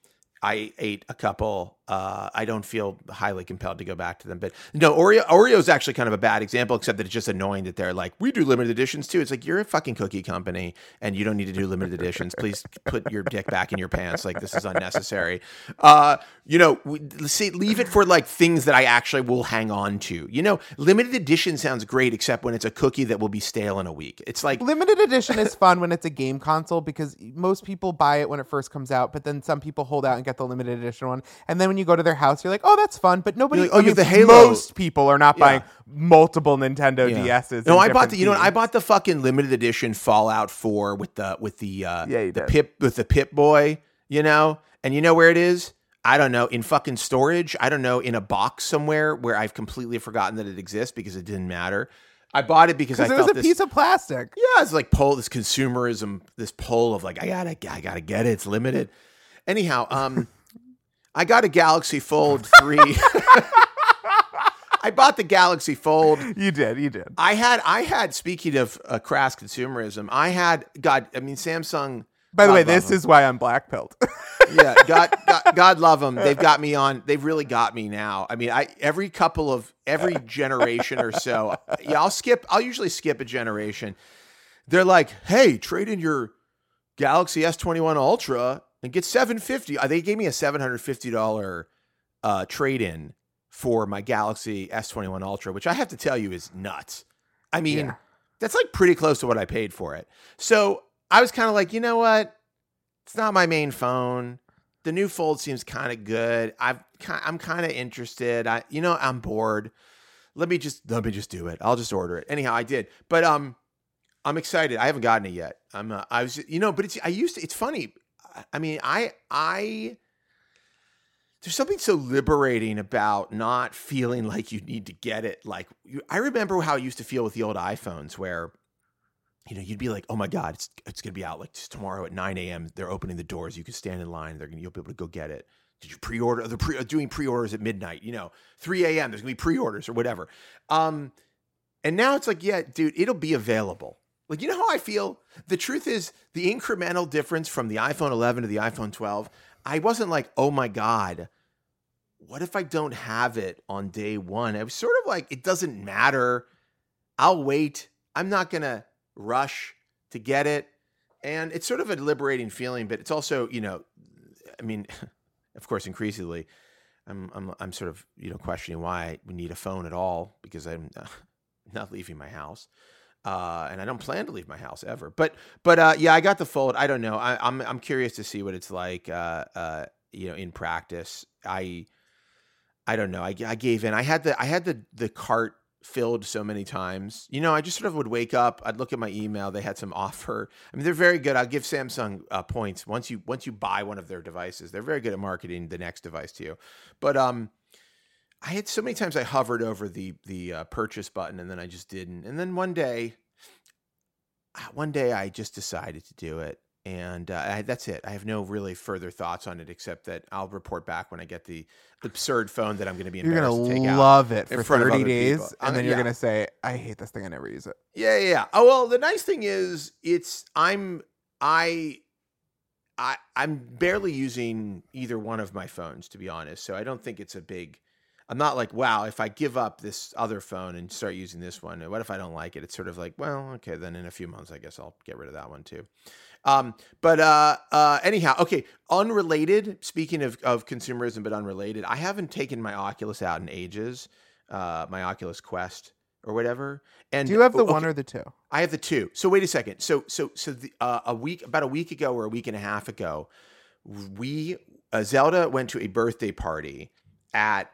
I ate a couple. Uh, I don't feel highly compelled to go back to them, but no, Oreo Oreo is actually kind of a bad example, except that it's just annoying that they're like, we do limited editions too. It's like you're a fucking cookie company, and you don't need to do limited editions. Please put your dick back in your pants. Like this is unnecessary. Uh, you know, we, see, leave it for like things that I actually will hang on to. You know, limited edition sounds great, except when it's a cookie that will be stale in a week. It's like Limited edition is fun when it's a game console because most people buy it when it first comes out, but then some people hold out and get the limited edition one. And then when you go to their house, you're like, "Oh, that's fun," but nobody. Like, "Oh, I you have mean, the Halo." Most people are not Yeah. buying multiple Nintendo Yeah. DSs. No, I bought the you know what, I bought the fucking limited edition Fallout 4 with the with the uh Yeah, the did. pip with the pip boy, you know? And you know where it is? I don't know, in fucking storage. I don't know, in a box somewhere where I've completely forgotten that it exists because it didn't matter. I bought it because I it was a this piece of plastic. yeah, it's like pull this consumerism, this pull of like I gotta, I gotta get it. It's limited. Anyhow, um, I got a Galaxy Fold three. I bought the Galaxy Fold. You did, you did. I had, I had. Speaking of uh, crass consumerism, I had. God, I mean, Samsung. By the God way, this this 'em. is why I'm black pilled. yeah, God, God, God love them. They've got me on. They've really got me now. I mean, I every couple of every generation or so. Yeah, I'll skip. I'll usually skip a generation. They're like, hey, trade in your Galaxy S twenty one Ultra and get seven fifty. Uh, They gave me a seven hundred fifty dollar uh, trade in for my Galaxy S twenty one Ultra, which I have to tell you is nuts. I mean, Yeah. that's like pretty close to what I paid for it. So I was kind of like, you know what? It's not my main phone. The new Fold seems kind of good. I've I'm kind of interested. I you know I'm bored. Let me just let me just do it. I'll just order it. Anyhow, I did. But um, I'm excited. I haven't gotten it yet. I'm uh, I was you know, but it's I used to. It's funny. I- mean, I I there's something so liberating about not feeling like you need to get it. Like you, I remember how I used to feel with the old iPhones, where you know you'd be like, "Oh my god, it's it's gonna be out like tomorrow at 9 a.m. They're opening the doors. You can stand in line. They're gonna you'll be able to go get it. Did you pre-order? They're pre- doing pre-orders at midnight. You know, 3 a.m. There's gonna be pre-orders or whatever. Um, and now it's like, yeah, dude, it'll be available. Like, you know how I feel? The truth is, the incremental difference from the iPhone 11 to the iPhone 12, I wasn't like, oh my God, what if I don't have it on day one? I was sort of like, it doesn't matter. I'll wait. I'm not going to rush to get it. And it's sort of a liberating feeling, but it's also, you know, I mean, of course, increasingly, I'm, I'm, I'm sort of, you know, questioning why we need a phone at all because I'm not leaving my house. Uh, and I don't plan to leave my house ever. But but uh, yeah, I got the fold. I don't know. I, I'm I'm curious to see what it's like. Uh, uh, you know, in practice, I I don't know. I, I gave in. I had the I had the the cart filled so many times. You know, I just sort of would wake up. I'd look at my email. They had some offer. I mean, they're very good. I'll give Samsung uh, points once you once you buy one of their devices. They're very good at marketing the next device to you. But um, I had so many times I hovered over the the uh, purchase button and then I just didn't. And then one day, ah, one day I just decided to do it, and uh, I, that's it. I have no really further thoughts on it except that I'll report back when I get the absurd phone that I'm going to be You're embarrassed gonna to take out. love it for 30 days, people. And then you're yeah. gonna say, "I hate this thing. I never use it." Yeah, yeah, yeah. Oh well, the nice thing is it's I'm I I I'm barely using either one of my phones to be honest. So I don't think it's a big I'm not like, wow, if I give up this other phone and start using this one, what if I don't like it? It's sort of like, well, okay, then in a few months I guess I'll get rid of that one too. Um, but uh uh anyhow, okay, unrelated, speaking of of consumerism but unrelated, I haven't taken my Oculus out in ages. Uh my Oculus Quest or whatever. And Do you have the okay, one or the two? I have the two. So wait a second. So so so the, uh, a week about a week ago or a week and a half ago, we uh, Zelda went to a birthday party at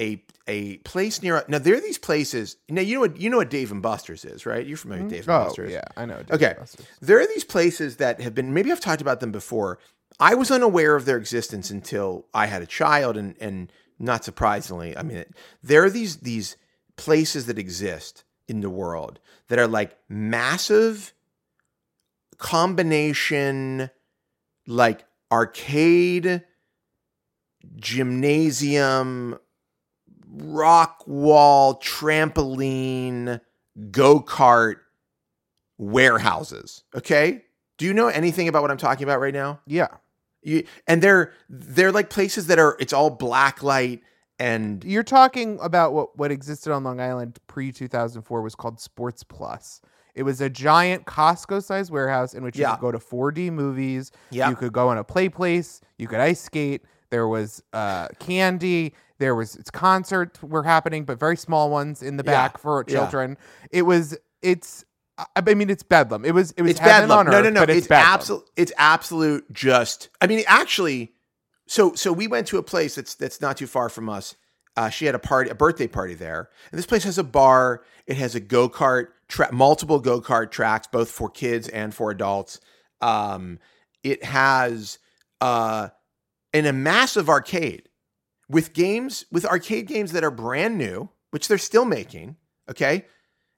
a a place near now there are these places now you know what you know what Dave and Buster's is right you're familiar with mm-hmm. Dave and Oh Buster's yeah, I know. Okay. there are these places that have been maybe I've talked about them before. I was unaware of their existence until I had a child, and and not surprisingly, I mean, it, there are these these places that exist in the world that are like massive combination, like arcade, gymnasium, rock wall, trampoline, go kart warehouses. Okay. Do you know anything about what I'm talking about right now? Yeah, You, and they're they're like places that are it's all black light and you're talking about what what existed on Long Island pre 2004 was called Sports Plus. It was a giant Costco-sized warehouse in which you Yeah. could go to 4D movies. Yeah. You could go on a play place. You could ice skate. There was uh, candy. There was it's concerts were happening, but very small ones in the Yeah. back for Yeah. children. It was it's. I mean, it's bedlam. It was. It was it's bedlam. on No, earth, no, no. But it's, It's, absolute. It's absolute. Just. I mean, actually. So so we went to a place that's that's not too far from us. Uh, she had a party, a birthday party there, and this place has a bar. It has a go kart, tra- multiple go kart tracks, both for kids and for adults. Um, it has uh, and a massive arcade with games with arcade games that are brand new, which they're still making. Okay,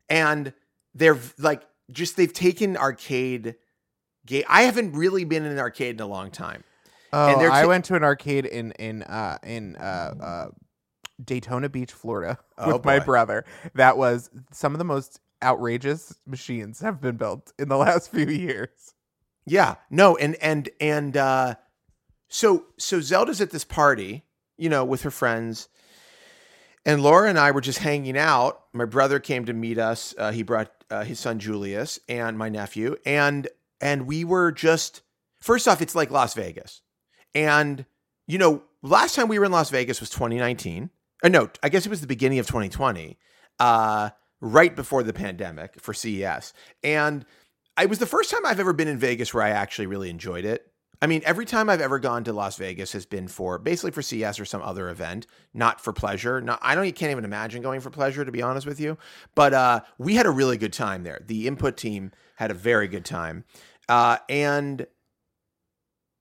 and they're like just they've taken arcade game. I haven't really been in an arcade in a long time. Oh, I went to an arcade in in uh, in uh, uh, Daytona Beach, Florida, Oh, with my brother. That was some of the most outrageous machines have been built in the last few years. Yeah, no, and and and uh, so so Zelda's at this party, you know, with her friends, and Laura and I were just hanging out. My brother came to meet us. Uh, he brought uh, his son Julius and my nephew, and and we were just first off, it's like Las Vegas, and you know, last time we were in Las Vegas was 2019. Uh, no, I guess it was the beginning of 2020, uh, right before the pandemic for CES, and it was the first time I've ever been in Vegas where I actually really enjoyed it. I mean, every time I've ever gone to Las Vegas has been for basically for CES or some other event, not for pleasure. Not, I don't, you can't even imagine going for pleasure, to be honest with you. But uh, we had a really good time there. The input team had a very good time, uh, and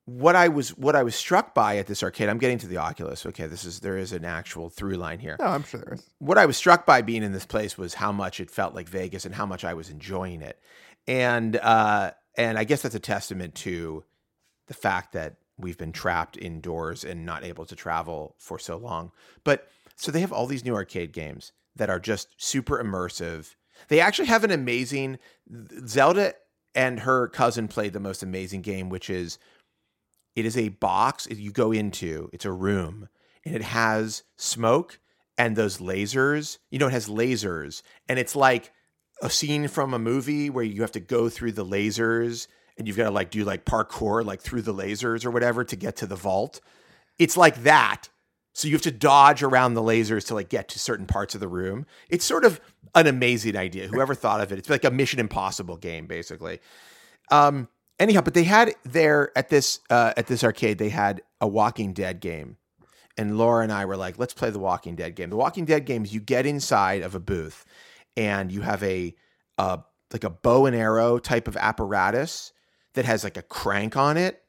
what I was what I was struck by at this arcade. I'm getting to the Oculus. Okay, this is there is an actual through line here No, I'm sure there is. what I was struck by being in this place was how much it felt like Vegas and how much I was enjoying it. And uh and I guess that's a testament to the fact that we've been trapped indoors and not able to travel for so long. But so they have all these new arcade games that are just super immersive. They actually have an amazing Zelda and her cousin played the most amazing game which is it is a box you go into, it's a room and it has smoke and those lasers. You know, it has lasers, and it's like a scene from a movie where you have to go through the lasers and you've got to like do like parkour like through the lasers or whatever to get to the vault. It's like that. So you have to dodge around the lasers to like get to certain parts of the room. It's sort of an amazing idea. Whoever thought of it, it's like a Mission Impossible game, basically. Um, anyhow, but they had there at this uh, at this arcade, they had a Walking Dead game and Laura and I were like, let's play the Walking Dead game. The Walking Dead game is you get inside of a booth and you have a uh, like a bow and arrow type of apparatus that has like a crank on it.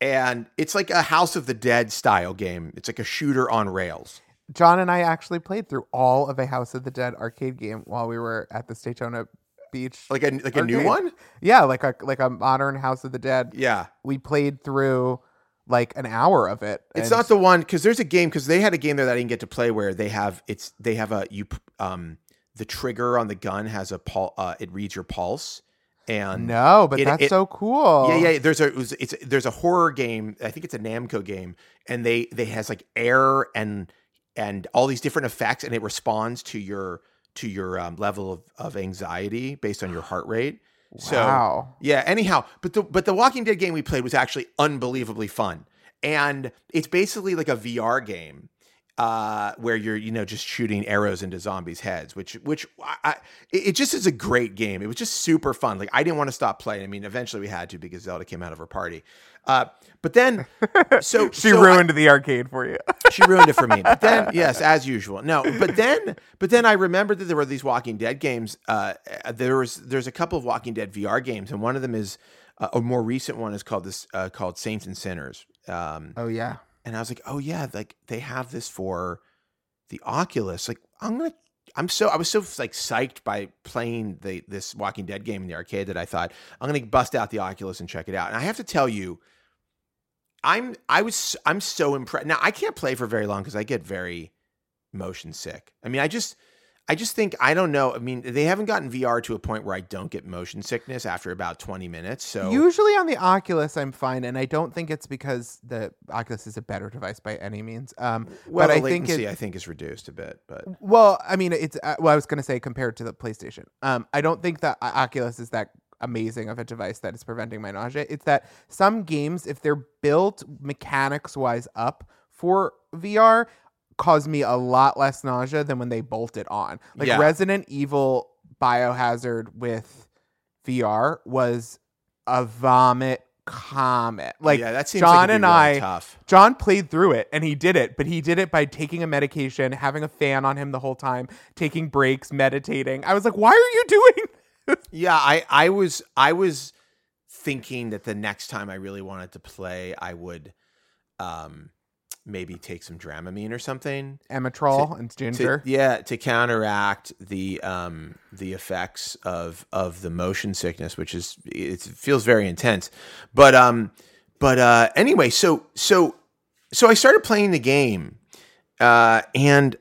And it's like a House of the Dead style game. It's like a shooter on rails. John and I actually played through all of a House of the Dead arcade game while we were at the Daytona Beach. Like a like a new one? yeah, like a like a modern House of the Dead. Yeah. We played through like an hour of it. It's not the one because there's a game because they had a game there that I didn't get to play where they have it's they have a you um the trigger on the gun has a pul- uh, it reads your pulse and No, but it- that's it- so cool. Yeah, yeah. There's a was, it's there's a horror game. I think it's a Namco game, and they they has like air and and all these different effects, and it responds to your to your um, level of, of anxiety based on your heart rate. So Wow. yeah. Anyhow, but the but the Walking Dead game we played was actually unbelievably fun, and it's basically like a VR game. Uh, where you're you know just shooting arrows into zombies' heads, which which I, I, it just is a great game. It was just super fun. Like I didn't want to stop playing. I mean, eventually we had to because Zelda came out of her party. Uh, but then, so she so I- ruined the arcade for you. she ruined it for me. But then, yes, as usual. No, but then, but then I remembered that there were these Walking Dead games. Uh, there was there's a couple of Walking Dead VR games, and one of them is uh, a more recent one is called this uh, called Saints and Sinners. Um, oh yeah. And I was like, oh yeah, like they have this for the Oculus. Like I'm gonna. I'm so I was so like psyched by playing the this Walking Dead game in the arcade that I thought I'm gonna bust out the Oculus and check it out. And I have to tell you, I'm I was I'm so impressed. Now I can't play for very long because I get very motion sick. I mean, I just I just think I don't know. I mean, they haven't gotten VR to a point where I don't get motion sickness after about 20 minutes. So Usually on the Oculus, I'm fine, and I don't think it's because the Oculus is a better device by any means. Um, well, but I think latency it, I think is reduced a bit, but Well, I mean, it's uh, well, I was going to say compared to the PlayStation. Um, I don't think that Oculus is that amazing of a device that is preventing my nausea. It's that some games, if they're built mechanics wise up for VR, cause me a lot less nausea than when they bolted on. Like Yeah. Resident Evil Biohazard with VR was a vomit comet. Like yeah, that seems John like and really I tough. John played through it and he did it, but he did it by taking a medication, having a fan on him the whole time, taking breaks, meditating. I was like, why are you doing? Yeah, I I was I was thinking that the next time I really wanted to play, I would um maybe take some Dramamine or something. Emetrol and To, ginger. yeah, to counteract the um the effects of of the motion sickness, which is it feels very intense. But um but uh anyway, so so so I started playing the game uh and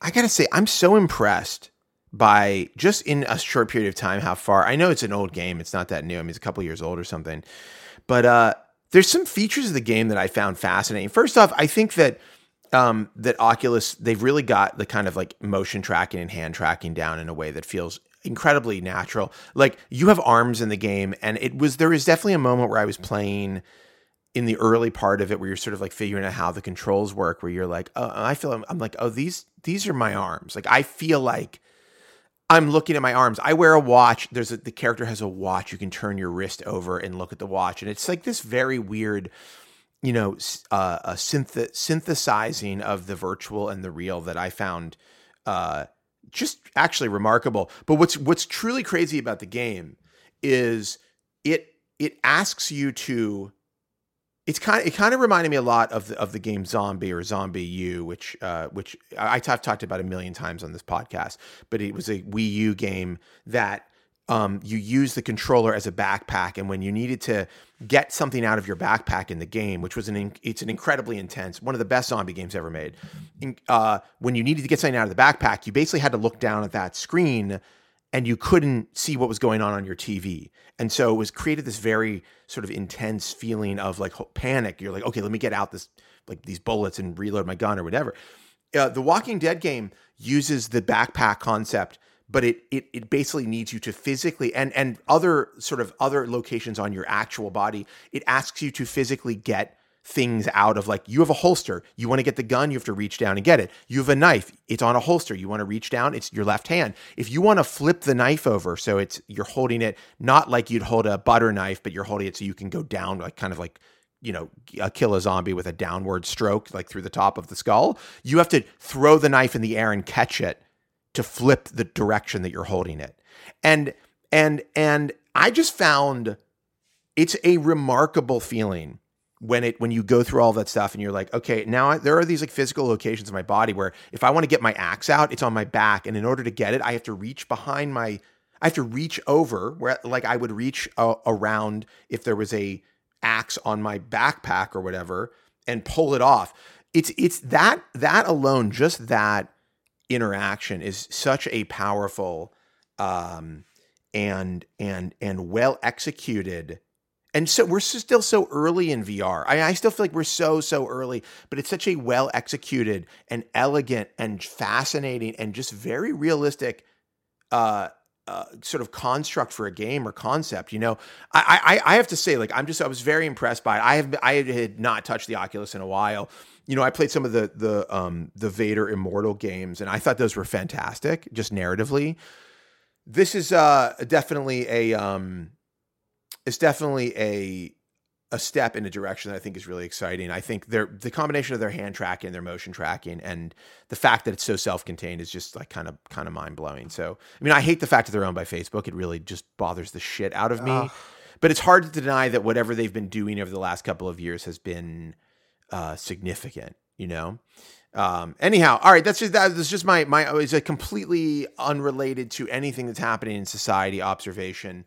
I got to say I'm so impressed by just in a short period of time how far I know it's an old game. It's not that new. I mean, it's a couple years old or something. But uh, there's some features of the game that I found fascinating. First off, I think that um, that Oculus they've really got the kind of like motion tracking and hand tracking down in a way that feels incredibly natural. Like you have arms in the game, and it was there was definitely a moment where I was playing in the early part of it where you're sort of like figuring out how the controls work where you're like oh i feel i'm like oh these these are my arms like i feel like i'm looking at my arms. I wear a watch. There's a the character has a watch. You can turn your wrist over and look at the watch. And it's like this very weird you know uh, a synth- synthesizing of the virtual and the real that i found uh just actually remarkable. But what's what's truly crazy about the game is it it asks you to it's kind of it kind of reminded me a lot of the of the game Zombie or ZombiU, which uh, which I, I've talked about a million times on this podcast. But it was a Wii U game that um, you use the controller as a backpack, and when you needed to get something out of your backpack in the game, which was an in, it's an incredibly intense, one of the best zombie games ever made. In, uh, when you needed to get something out of the backpack, you basically had to look down at that screen and you couldn't see what was going on on your TV. And so it was created this very sort of intense feeling of like panic. You're like, okay, let me get out this like these bullets and reload my gun or whatever. Uh, the Walking Dead game uses the backpack concept, but it it it basically needs you to physically and and other sort of other locations on your actual body. It asks you to physically get things out of like you have a holster you want to get the gun you have to reach down and get it. You have a knife it's on a holster you want to reach down it's your left hand. If you want to flip the knife over so it's you're holding it not like you'd hold a butter knife but you're holding it so you can go down like kind of like you know kill a zombie with a downward stroke like through the top of the skull you have to throw the knife in the air and catch it to flip the direction that you're holding it. And and and i just found it's a remarkable feeling when it when you go through all that stuff and you're like okay now I, there are these like physical locations in my body where if i want to get my axe out it's on my back and in order to get it i have to reach behind my i have to reach over where like i would reach uh, around if there was a axe on my backpack or whatever and pull it off. It's it's that that alone just that interaction is such a powerful um and and and well executed and so we're still so early in VR. I, I still feel like we're so so early, but it's such a well executed and elegant and fascinating and just very realistic uh, uh, sort of construct for a game or concept. You know, I, I I have to say, like, I'm just I was very impressed by it. I have I had not touched the Oculus in a while. You know, I played some of the the um the Vader Immortal games, and I thought those were fantastic, just narratively. This is uh definitely a um, it's definitely a a step in a direction that I think is really exciting. I think their the combination of their hand tracking, their motion tracking, and the fact that it's so self-contained is just like kind of kind of mind blowing. So, I mean, I hate the fact that they're owned by Facebook. It really just bothers the shit out of me. But it's hard to deny that whatever they've been doing over the last couple of years has been uh, significant. You know. Um, anyhow, all right. That's just that, that's just my my. It's a completely unrelated to anything that's happening in society observation.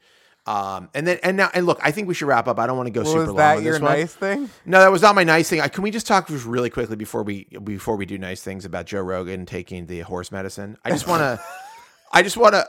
Um, and then and now and look, I think we should wrap up. I don't want to go What super was long Was that your this one. nice thing? No, that was not my nice thing. I, can we just talk just really quickly before we before we do nice things about Joe Rogan taking the horse medicine? I just want to. I just want to.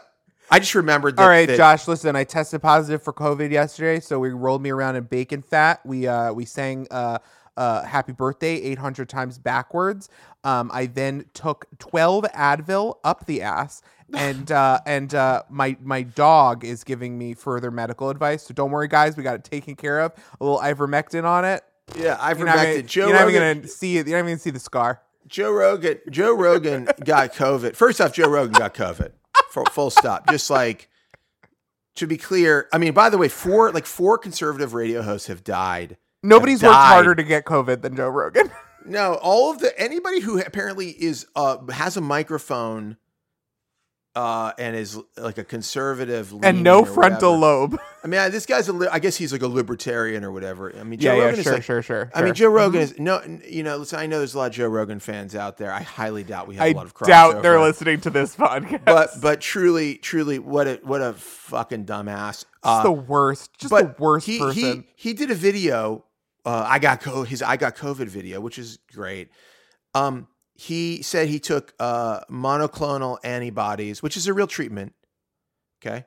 I just remembered. That, All right, that- Josh. Listen, I tested positive for COVID yesterday, so we rolled me around in bacon fat. We uh we sang uh uh Happy Birthday 800 times backwards. Um, I then took 12 Advil up the ass, and uh and uh my my dog is giving me further medical advice. So don't worry, guys. We got it taken care of. A little ivermectin on it. Yeah, I've You're not, gonna. Joe you're not Rogan. even gonna see it. You're not even gonna see the scar. Joe Rogan. Joe Rogan got COVID. First off, Joe Rogan got COVID. For full stop. Just like to be clear. I mean, by the way, four like four conservative radio hosts have died. Nobody's Have worked harder to get COVID than Joe Rogan. No, all of the anybody who apparently is uh has a microphone uh and is like a conservative and no frontal whatever. lobe. I mean, this guy's a li- I guess he's like a libertarian or whatever. I mean, Joe yeah, yeah, Rogan sure, is like sure, sure. I mean. Joe Rogan is no, you know. Listen, I know there's a lot of Joe Rogan fans out there. I highly doubt we have I a lot of crossover. doubt they're listening to this podcast. But but truly, truly, what a what a fucking dumbass. just Uh, the worst, just the worst he, person. He he did a video. Uh, I got co- his I got COVID video, which is great. Um, he said he took uh, monoclonal antibodies, which is a real treatment. Okay,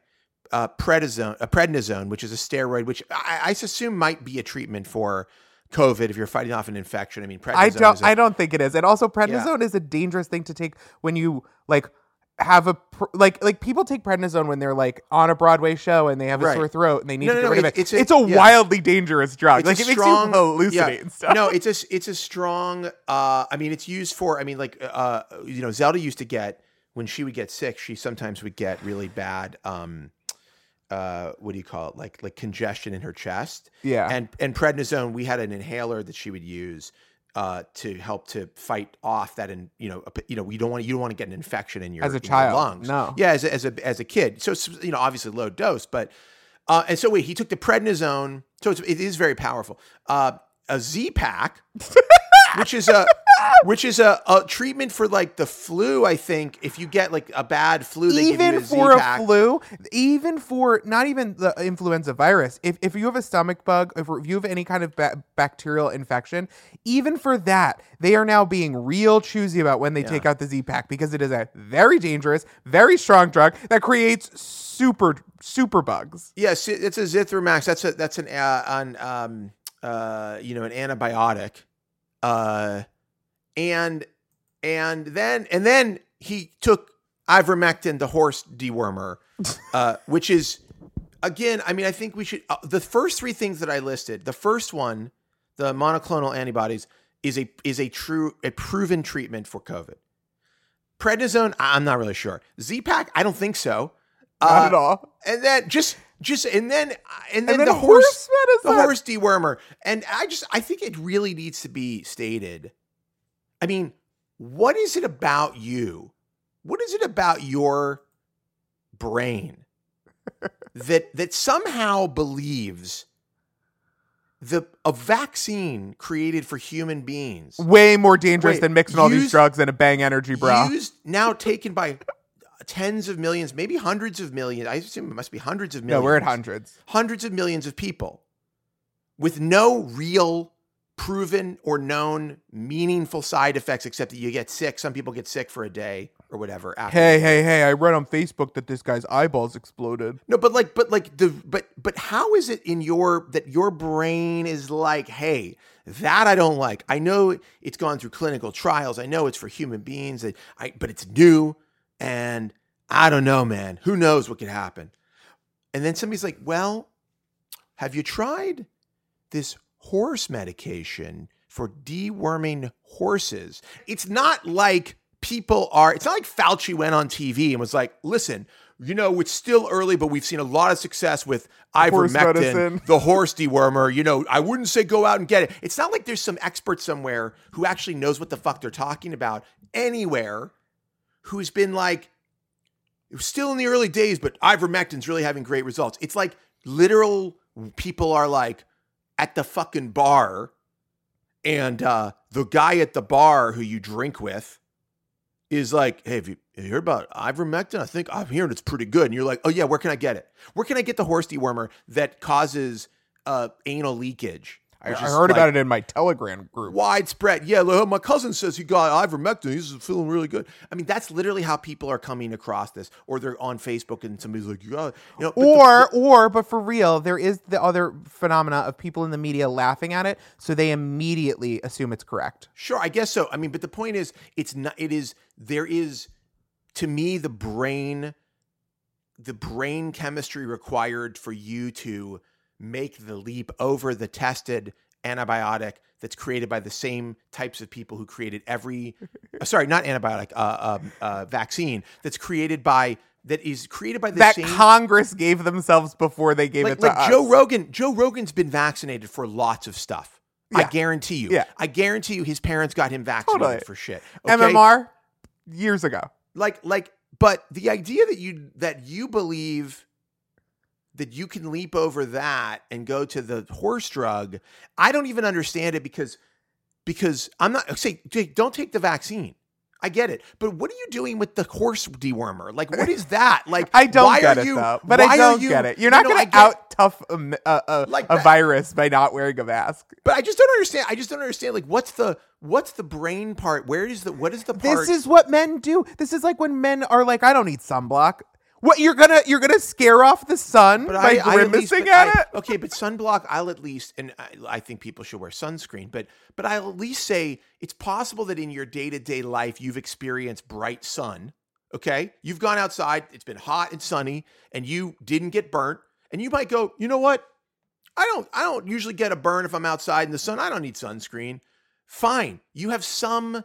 uh, prednisone, uh, prednisone, which is a steroid, which I, I assume might be a treatment for COVID if you're fighting off an infection. I mean, prednisone I don't. is a- I don't think it is. And also, prednisone is a dangerous thing to take when you like have a pr- like like people take prednisone when they're like on a Broadway show and they have a Right. sore throat and they need No, to no, get no, rid of it. it's- It's it's a, a- yeah. wildly dangerous drug. Like it makes you hallucinate yeah. and stuff. No, it's a it's a strong. Uh, I mean, it's used for. I mean, like uh, you know, Zelda used to get when she would get sick. She sometimes would get really bad. Um, uh, what do you call it? Like like congestion in her chest. yeah. And and prednisone, we had an inhaler that she would use. Uh, to help to fight off that, and you know, you know, you don't want you don't want to get an infection in your As a child, lungs. no. yeah, as a, as a as a kid. So you know, obviously low dose, but uh, and so wait, he took the prednisone. So it's, it is very powerful. Uh, a Z pack, which is a which is a, a treatment for like the flu. I think if you get like a bad flu, they give even you a for Z-Pack. a flu, even for not even the influenza virus, if, if you have a stomach bug, if you have any kind of ba- bacterial infection, even for that, they are now being real choosy about when they take out the Z pack because it is a very dangerous, very strong drug that creates super super bugs. Yes, it- it's a Zithromax. That's a that's an uh, an um uh you know an antibiotic, uh, and and then and then he took ivermectin, the horse dewormer, uh, which is again. I mean, I think we should uh, the first three things that I listed. The first one, the monoclonal antibodies, is a is a true a proven treatment for COVID. Prednisone, I'm not really sure. Z-Pack, I don't think so. Not Uh, at all. and then just just and then uh, and then, And then the horse, horse the horse dewormer. And i just i think it really needs to be stated. I mean what is it about you? What is it about your brain that that somehow believes the a vaccine created for human beings? Way more dangerous Wait, than mixing all these drugs in a Bang Energy bra. used now taken by tens of millions maybe hundreds of millions i assume it must be hundreds of millions. no, we're at hundreds. hundreds of millions of people with no real proven or known meaningful side effects except that you get sick. Some people get sick for a day or whatever. After Hey, hey, hey! I read on Facebook that this guy's eyeballs exploded. No, but like, but like the, but, but how is it in your, that your brain is like, hey, that I don't like. I know it's gone through clinical trials. I know it's for human beings. I, I but it's new and I don't know, man. Who knows what could happen? And then somebody's like, well, have you tried this horse medication for deworming horses? It's not like people are, it's not like Fauci went on TV and was like, listen, you know, it's still early, but we've seen a lot of success with Horse ivermectin, medicine. the horse dewormer. You know, I wouldn't say go out and get it. It's not like there's some expert somewhere who actually knows what the fuck they're talking about anywhere who's been like, it was still in the early days, but ivermectin's really having great results. It's like literal people are like at the fucking bar, and uh, the guy at the bar who you drink with is like, "Hey, have you, have you heard about ivermectin? I think I'm hearing it's pretty good." And you're like, "Oh yeah, where can I get it? Where can I get the horse dewormer that causes uh, anal leakage?" I, I heard like- about it in my Telegram group. widespread. Yeah, my cousin says he got ivermectin. He's feeling really good. I mean, that's literally how people are coming across this, or they're on Facebook and somebody's like, "You got," you know, but the- Or, or, but for real, there is the other phenomena of people in the media laughing at it, so they immediately assume it's correct. Sure, I guess so. I mean, but the point is, it's not. It is there is, to me, the brain, the brain chemistry required for you to make the leap over the tested antibiotic that's created by the same types of people who created every, uh, sorry, not antibiotic, uh, um, uh, vaccine that's created by that is created by the that same. Congress gave themselves before they gave like, it to like us. Joe Rogan. Joe Rogan's been vaccinated for lots of stuff. I guarantee you. Yeah. I guarantee you, his parents got him vaccinated Totally. for shit. okay? MMR years ago. like like but the idea that you that you believe that you can leap over that and go to the horse drug i don't even understand it because because i'm not say don't take the vaccine i get it but what are you doing with the horse dewormer like what is that like I don't why get are it you, though, but I don't you- get it. You're you not know, going to out tough a, m- a, a- Like a that- virus by not wearing a mask. but i just don't understand i just don't understand like what's the what's the brain part where is the what is the part This is what men do. This is like when men are like, I don't need sunblock. What you're gonna you're gonna scare off the sun But by I, I at least, grimacing at I- it? Okay, but sunblock, I'll at least, and I, I think people should wear sunscreen. But but I'll at least say it's possible that in your day to day life you've experienced bright sun. Okay, you've gone outside, it's been hot and sunny, and you didn't get burnt, and you might go, you know what? I don't I don't usually get a burn if I'm outside in the sun. I don't need sunscreen. Fine, you have some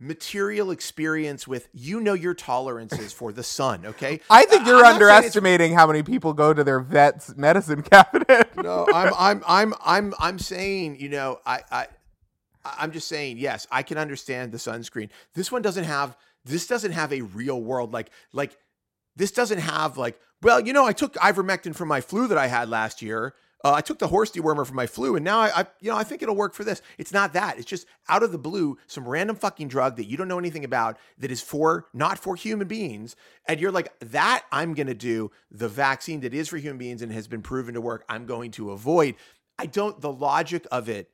material experience with you know your tolerances for the sun. Okay, I think you're I'm not saying it's underestimating how many people go to their vet's medicine cabinet. no, I'm I'm I'm I'm I'm saying, you know, I I I'm just saying, yes, I can understand the sunscreen. This one doesn't have this doesn't have a real world like like this doesn't have like, well, you know, I took ivermectin for my flu that I had last year. Uh, I took the horse dewormer for my flu, and now I, I, you know, I think it'll work for this. It's not that. It's just out of the blue, some random fucking drug that you don't know anything about that is for not for human beings, and you're like, that I'm gonna do. The vaccine that is for human beings and has been proven to work, I'm going to avoid. I don't. The logic of it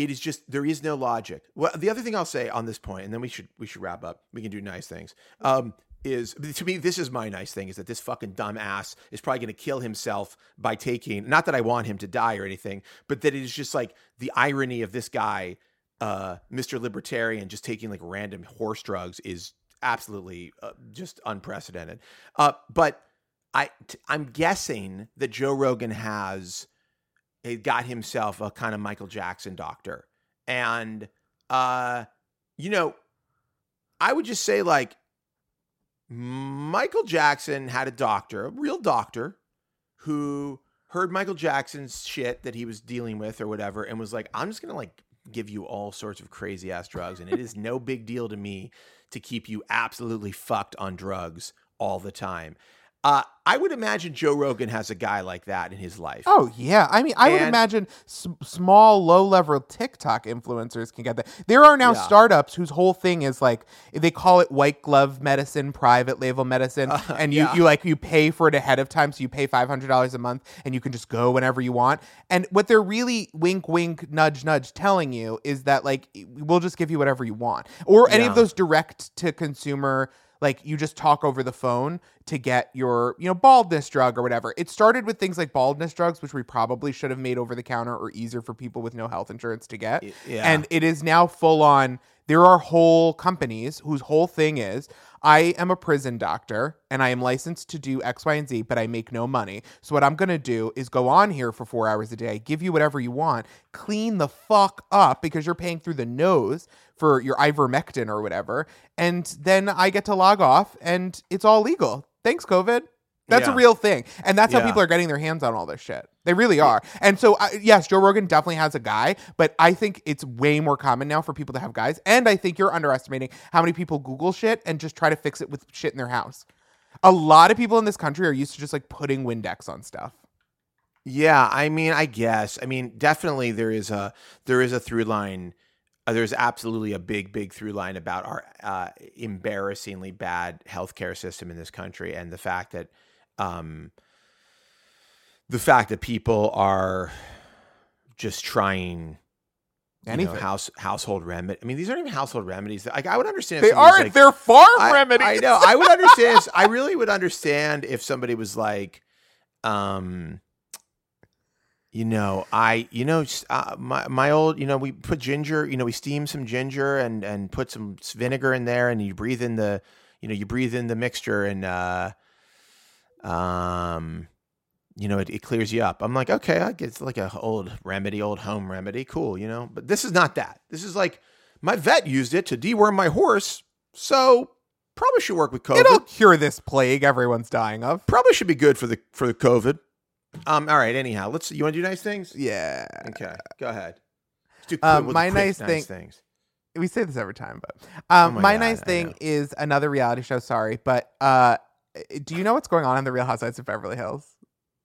it is just there is no logic. Well, the other thing I'll say on this point, and then we should we should wrap up. We can do nice things. Um, is to me this is my nice thing is that this fucking dumb ass is probably going to kill himself by taking. Not that I want him to die or anything, but that it is just like the irony of this guy, uh, Mr. Libertarian, just taking like random horse drugs is absolutely uh, just unprecedented. Uh, but I t- I'm guessing that Joe Rogan has got himself a kind of Michael Jackson doctor. And uh you know, I would just say like Michael Jackson had a doctor, a real doctor who heard Michael Jackson's shit that he was dealing with or whatever and was like, "I'm just going to like give you all sorts of crazy ass drugs and it is no big deal to me to keep you absolutely fucked on drugs all the time." Uh, I would imagine Joe Rogan has a guy like that in his life. Oh yeah, I mean, I would imagine s- small, low-level TikTok influencers can get that. There are now Yeah. startups whose whole thing is like they call it white glove medicine, private label medicine, Uh, and you yeah. you like you pay for it ahead of time, so you pay five hundred dollars a month, and you can just go whenever you want. And what they're really wink, wink, nudge, nudge telling you is that like we'll just give you whatever you want, or any Yeah. of those direct to consumer like you just talk over the phone to get your you know baldness drug or whatever it started with things like baldness drugs which we probably should have made over the counter or easier for people with no health insurance to get yeah. and it is now full on there are whole companies whose whole thing is I am a prison doctor and I am licensed to do X, Y, and Z, but I make no money. So what I'm gonna do is go on here for four hours a day, give you whatever you want, clean the fuck up because you're paying through the nose for your ivermectin or whatever, and then I get to log off and it's all legal. Thanks, COVID. That's a real thing, and that's how people are getting their hands on all this shit. They really are. And so, uh, yes, Joe Rogan definitely has a guy, but I think it's way more common now for people to have guys. And I think you're underestimating how many people Google shit and just try to fix it with shit in their house. A lot of people in this country are used to just like putting Windex on stuff. Yeah, I mean, I guess. I mean, definitely there is a there is a through line. Uh, there's absolutely a big, big through line about our uh, embarrassingly bad healthcare system in this country, and the fact that um, the fact that people are just trying you know, house household remedy. I mean, these aren't even household remedies. Like, I would understand. if They aren't. like- they're farm I, remedies. I know. I would understand. I really would understand if somebody was like, um, you know, I, you know, uh, my my old, you know, we put ginger, you know, we steam some ginger and and put some vinegar in there, and you breathe in the, you know, you breathe in the mixture, and uh, um, you know, it, it clears you up. I'm like, okay, I get it's like a old remedy, old home remedy, cool, you know. But this is not that. This is like my vet used it to deworm my horse, so probably should work with COVID. It'll cure this plague everyone's dying of. probably should be good for the for the COVID. Um. All right. Anyhow, let's. You want to do nice things? Yeah. Okay. Go ahead. Do Um, my nice thing- things. we say this every time, but um, Oh my my, God, nice I thing know. is another reality show. Sorry, but uh, do you know what's going on in the Real Housewives of Beverly Hills?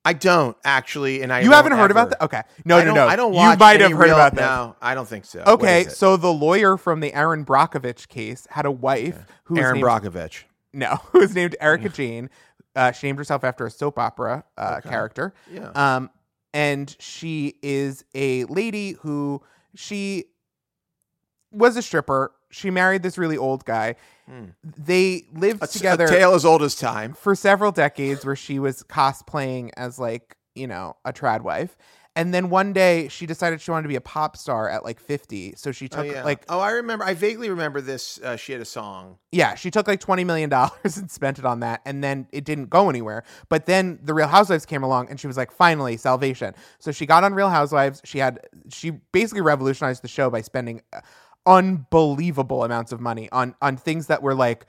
I don't actually, and I you haven't heard about that? Okay, no, no, no. I don't watch. You might have heard real- about that. No, I don't think so. Okay, so the lawyer from the Erin Brockovich case had a wife who Erin named, Brockovich. no, who was named Erika Jayne. Uh, she named herself after a soap opera uh, Okay. character. Yeah. Um, and she is a lady who she was a stripper. She married this really old guy. Hmm. They lived A, together a tale as old as time. for several decades where she was cosplaying as like, you know, a trad wife. And then one day she decided she wanted to be a pop star at like 50. So she Oh took yeah. like oh, I remember. I vaguely remember this. Uh, she had a song. yeah, she took like 20 million dollars and spent it on that and then it didn't go anywhere. But then the Real Housewives came along and she was like finally salvation. So she got on Real Housewives. She had she basically revolutionized the show by spending uh, unbelievable amounts of money on on things that were like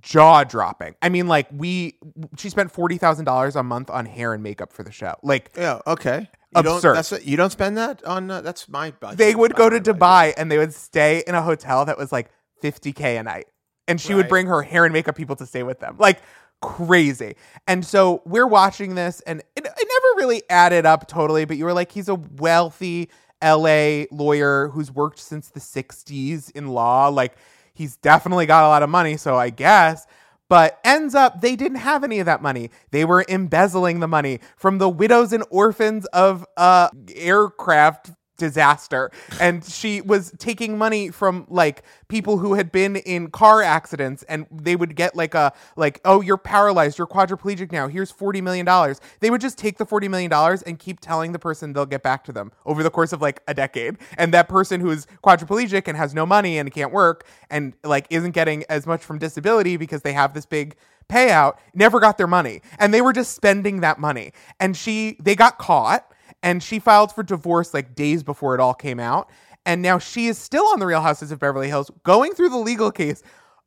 jaw dropping. I mean like we she spent $40,000 a month on hair and makeup for the show. Like Yeah. Okay. You don't, Absurd. that's you don't spend that on. Uh, that's my budget. they would go to my budget. Dubai and they would stay in a hotel that was like 50k a night. And she would bring her hair and makeup people to stay with them. Like crazy. And so we're watching this and it, it never really added up totally, but you were like he's a wealthy LA lawyer who's worked since the 60s in law. Like he's definitely got a lot of money, so I guess but ends up they didn't have any of that money. They were embezzling the money from the widows and orphans of uh aircraft disaster. And she was taking money from like people who had been in car accidents and they would get like a like oh you're paralyzed. You're quadriplegic now. Here's 40 million dollars. They would just take the 40 million dollars and keep telling the person they'll get back to them over the course of like a decade. And that person who is quadriplegic and has no money and can't work and like isn't getting as much from disability because they have this big payout never got their money. And they were just spending that money. And she they got caught and she filed for divorce like days before it all came out. And now she is still on the real houses of beverly hills going through the legal case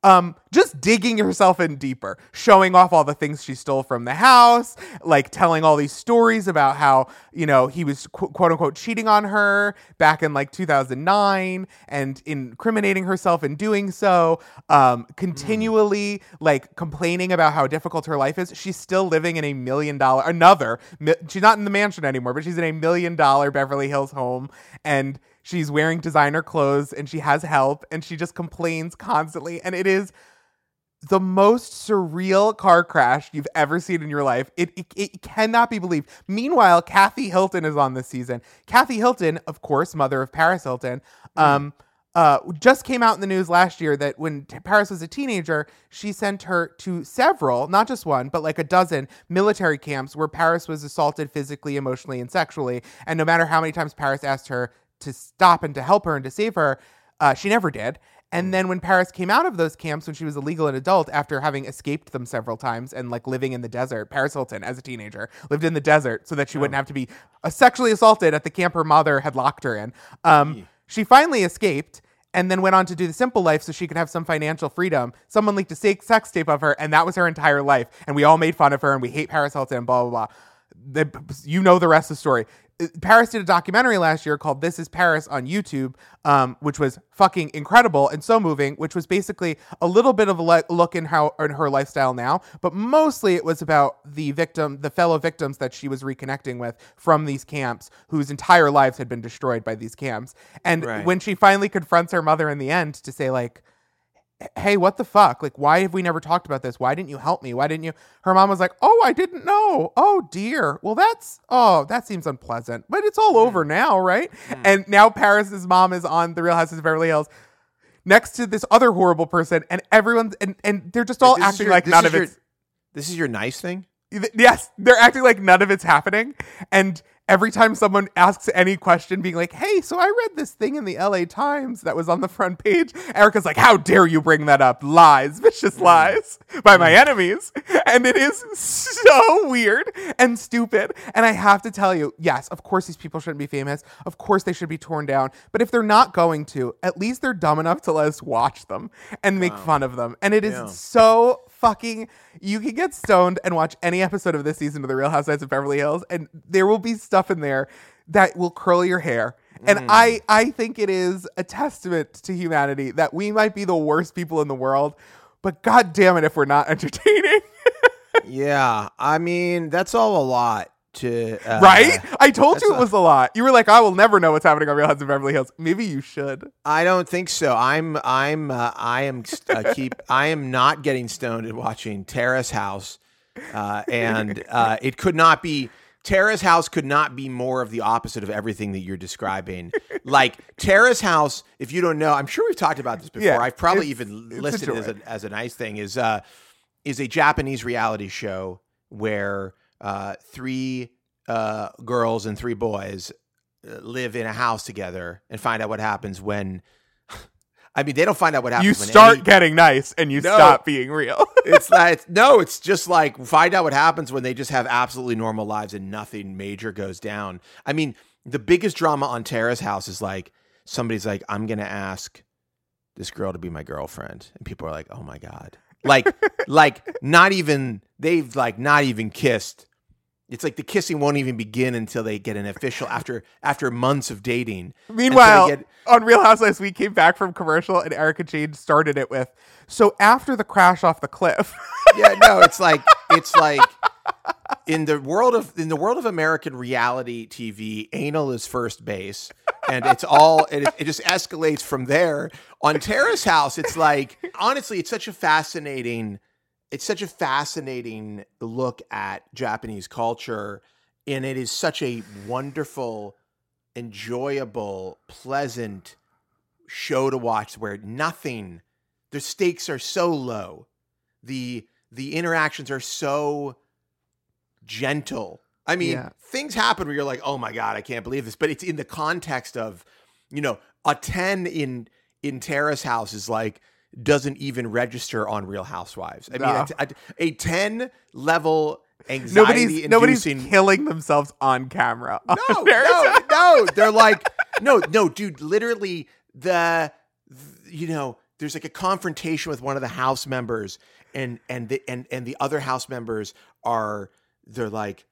um just digging herself in deeper showing off all the things she stole from the house like telling all these stories about how you know he was qu- quote unquote cheating on her back in like 2009 and incriminating herself in doing so um continually like complaining about how difficult her life is. She's still living in a million dollar another mi- she's not in the mansion anymore but she's in a million dollar beverly hills home and she's wearing designer clothes and she has help and she just complains constantly and it is the most surreal car crash you've ever seen in your life. It, it, it cannot be believed. Meanwhile, Kathy Hilton is on this season. Kathy Hilton, of course, mother of Paris Hilton, um, uh, just came out in the news last year that when t- Paris was a teenager, she sent her to several, not just one, but like a dozen military camps where Paris was assaulted physically, emotionally, and sexually. And no matter how many times Paris asked her to stop and to help her and to save her, uh, she never did. And then when Paris came out of those camps when she was a legal and adult after having escaped them several times and like living in the desert, Paris Hilton as a teenager lived in the desert so that she wouldn't have to be uh, sexually assaulted at the camp her mother had locked her in. Um, she finally escaped and then went on to do the simple life so she could have some financial freedom. Someone leaked a sex tape of her, and that was her entire life. And we all made fun of her, and we hate Paris Hilton, blah, blah, blah. The, you know the rest of the story. Paris did a documentary last year called This is Paris on YouTube, um, which was fucking incredible and so moving, which was basically a little bit of a le- look in how in her lifestyle now, but mostly it was about the victim, the fellow victims that she was reconnecting with from these camps, whose entire lives had been destroyed by these camps. And Right. when she finally confronts her mother in the end to say like, hey, what the fuck? Like, why have we never talked about this? Why didn't you help me? Why didn't you? Her mom was like, oh, I didn't know. Oh, dear. Well, that's, oh, that seems unpleasant. But it's all over mm. now, right? Mm. And now Paris's mom is on The Real Houses of Beverly Hills next to this other horrible person, and everyone's, and, and they're just all acting your- like none of your- it's, This is your nice thing. yes, they're acting like none of it's happening. And every time someone asks any question, being like, hey, so I read this thing in the LA Times that was on the front page. Erika's like, how dare you bring that up? Lies, vicious mm. lies by my mm. enemies. And it is so weird and stupid. And I have to tell you, yes, of course these people shouldn't be famous. Of course they should be torn down. But if they're not going to, at least they're dumb enough to let us watch them and make oh. fun of them. And it is Yeah. so fucking you can get stoned and watch any episode of this season of the real housewives of beverly hills and there will be stuff in there that will curl your hair. And mm. i i think it is a testament to humanity that we might be the worst people in the world but god damn it if we're not entertaining. Yeah, I mean that's all a lot to uh, right i told you it was a lot you were like i will never know what's happening on real housewives of beverly hills maybe you should I don't think so. I'm I'm uh, I am uh, keep I am not getting stoned and watching Terrace House, uh, and uh, it could not be. Terrace House could not be more of the opposite of everything that you're describing. like Terrace House, if you don't know, I'm sure we've talked about this before. Yeah, I've probably even listed it as a, as a nice thing. Is uh is a Japanese reality show where uh, three uh, girls and three boys uh, live in a house together and find out what happens when. I mean, they don't find out what happens. you start any- getting nice and you No. stop being real it's that it's, no, it's just like find out what happens when they just have absolutely normal lives and nothing major goes down. I mean, the biggest drama on Terrace House is like somebody's like, I'm gonna ask this girl to be my girlfriend, and people are like, Oh my god, like, like not even they've like not even kissed. It's like the kissing won't even begin until they get an official after after months of dating. Meanwhile, get- on Real Housewives, we came back from commercial, and Erika Jayne started it with, "So after the crash off the cliff, yeah, no, it's like it's like in the world of in the world of American reality TV, anal is first base, and it's all it, it just escalates from there. On Terrace House, it's like honestly, it's such a fascinating, it's such a fascinating look at Japanese culture, and it is such a wonderful, enjoyable, pleasant show to watch where nothing, the stakes are so low the the interactions are so gentle. I mean, Yeah. things happen where you're like, "Oh my god, I can't believe this," but it's in the context of, you know, a 10 in in Terrace House is like doesn't even register on Real Housewives. I mean, No. a, a- a 10 level anxiety nobody's inducing killing themselves on camera." on no, no, no. They're like, no, no, dude. Literally, the, th- you know, there's like a confrontation with one of the house members, and and the and and the other house members are they're like,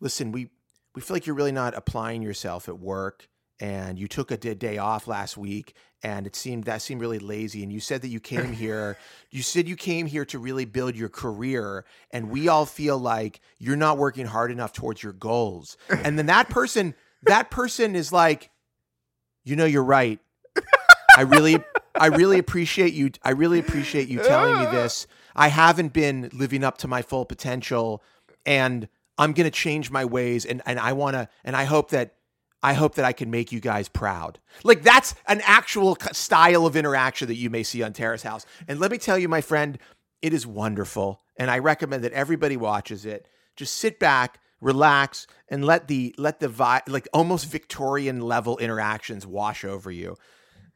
listen, we we feel like you're really not applying yourself at work, and you took a day off last week. And it seemed that seemed really lazy. And you said that you came here. You said you came here to really build your career. And we all feel like you're not working hard enough towards your goals. And then that person, that person is like, you know, you're right. I really, I really appreciate you. I really appreciate you telling me this. I haven't been living up to my full potential, and I'm gonna change my ways. And and I wanna, and I hope that. I hope that I can make you guys proud. Like that's an actual style of interaction that you may see on Terrace House. And let me tell you, my friend, it is wonderful, and I recommend that everybody watches it. Just sit back, relax, and let the let the vi- like almost Victorian level interactions wash over you.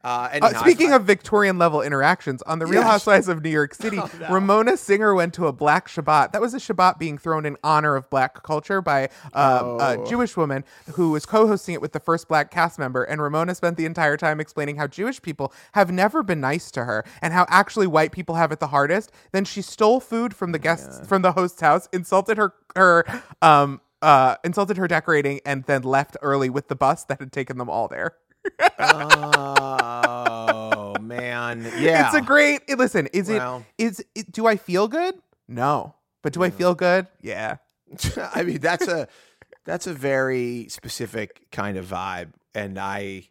Uh, and Uh, speaking of Victorian level interactions, on the Real Yes. Housewives of New York City, Oh, no. Ramona Singer went to a black Shabbat. That was a Shabbat being thrown in honor of black culture by uh, Oh. a Jewish woman who was co hosting it with the first black cast member. And Ramona spent the entire time explaining how Jewish people have never been nice to her and how actually white people have it the hardest. Then she stole food from the guests, from the host's house, insulted her, her, um, uh, insulted her decorating, and then left early with the bus that had taken them all there. Oh man, yeah, It's a great. eh, Listen, is Well. it is it, do I feel good? No. But do I feel good? Yeah. I mean, that's a that's a very specific kind of vibe, and I,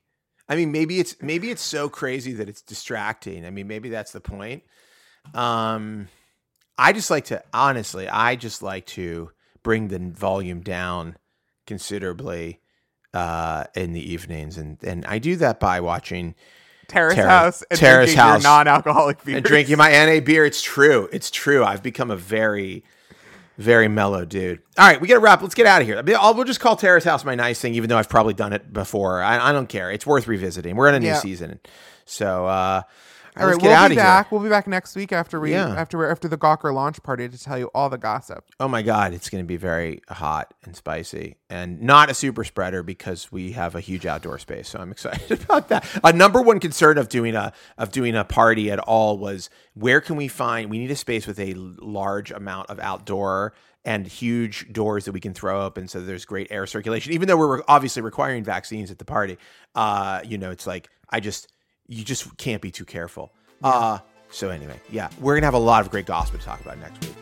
I mean, maybe it's maybe it's so crazy that it's distracting. I mean, maybe that's the point. Um, I just like to honestly, I just like to bring the volume down considerably uh in the evenings and and I do that by watching Terrace Terrace- House and Terrace drinking House. non-alcoholic beer, and drinking my NA beer. It's true. It's true. I've become a very, very mellow dude. All right, we got to wrap. Let's get out of here. I'll, we'll just call Terrace House my nice thing, even though I've probably done it before. I, I don't care. It's worth revisiting. We're in a new Yeah. season, so uh, All let's we'll out be of back. here. We'll be back next week after we Yeah. after we're after the Gawker launch party to tell you all the gossip. Oh my god, it's going to be very hot and spicy, and not a super spreader because we have a huge outdoor space. So I'm excited about that. A number one concern of doing a of doing a party at all was where can we find? We need a space with a large amount of outdoor and huge doors that we can throw open so there's great air circulation. Even though we're obviously requiring vaccines at the party, uh, you know, it's like I just you just can't be too careful. Uh, so anyway, yeah, we're gonna have a lot of great gossip to talk about next week.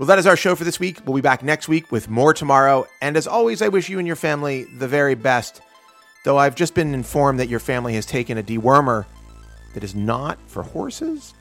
Well, that is our show for this week. We'll be back next week with more tomorrow. And as always, I wish you and your family the very best. Though I've just been informed that your family has taken a dewormer that is not for horses.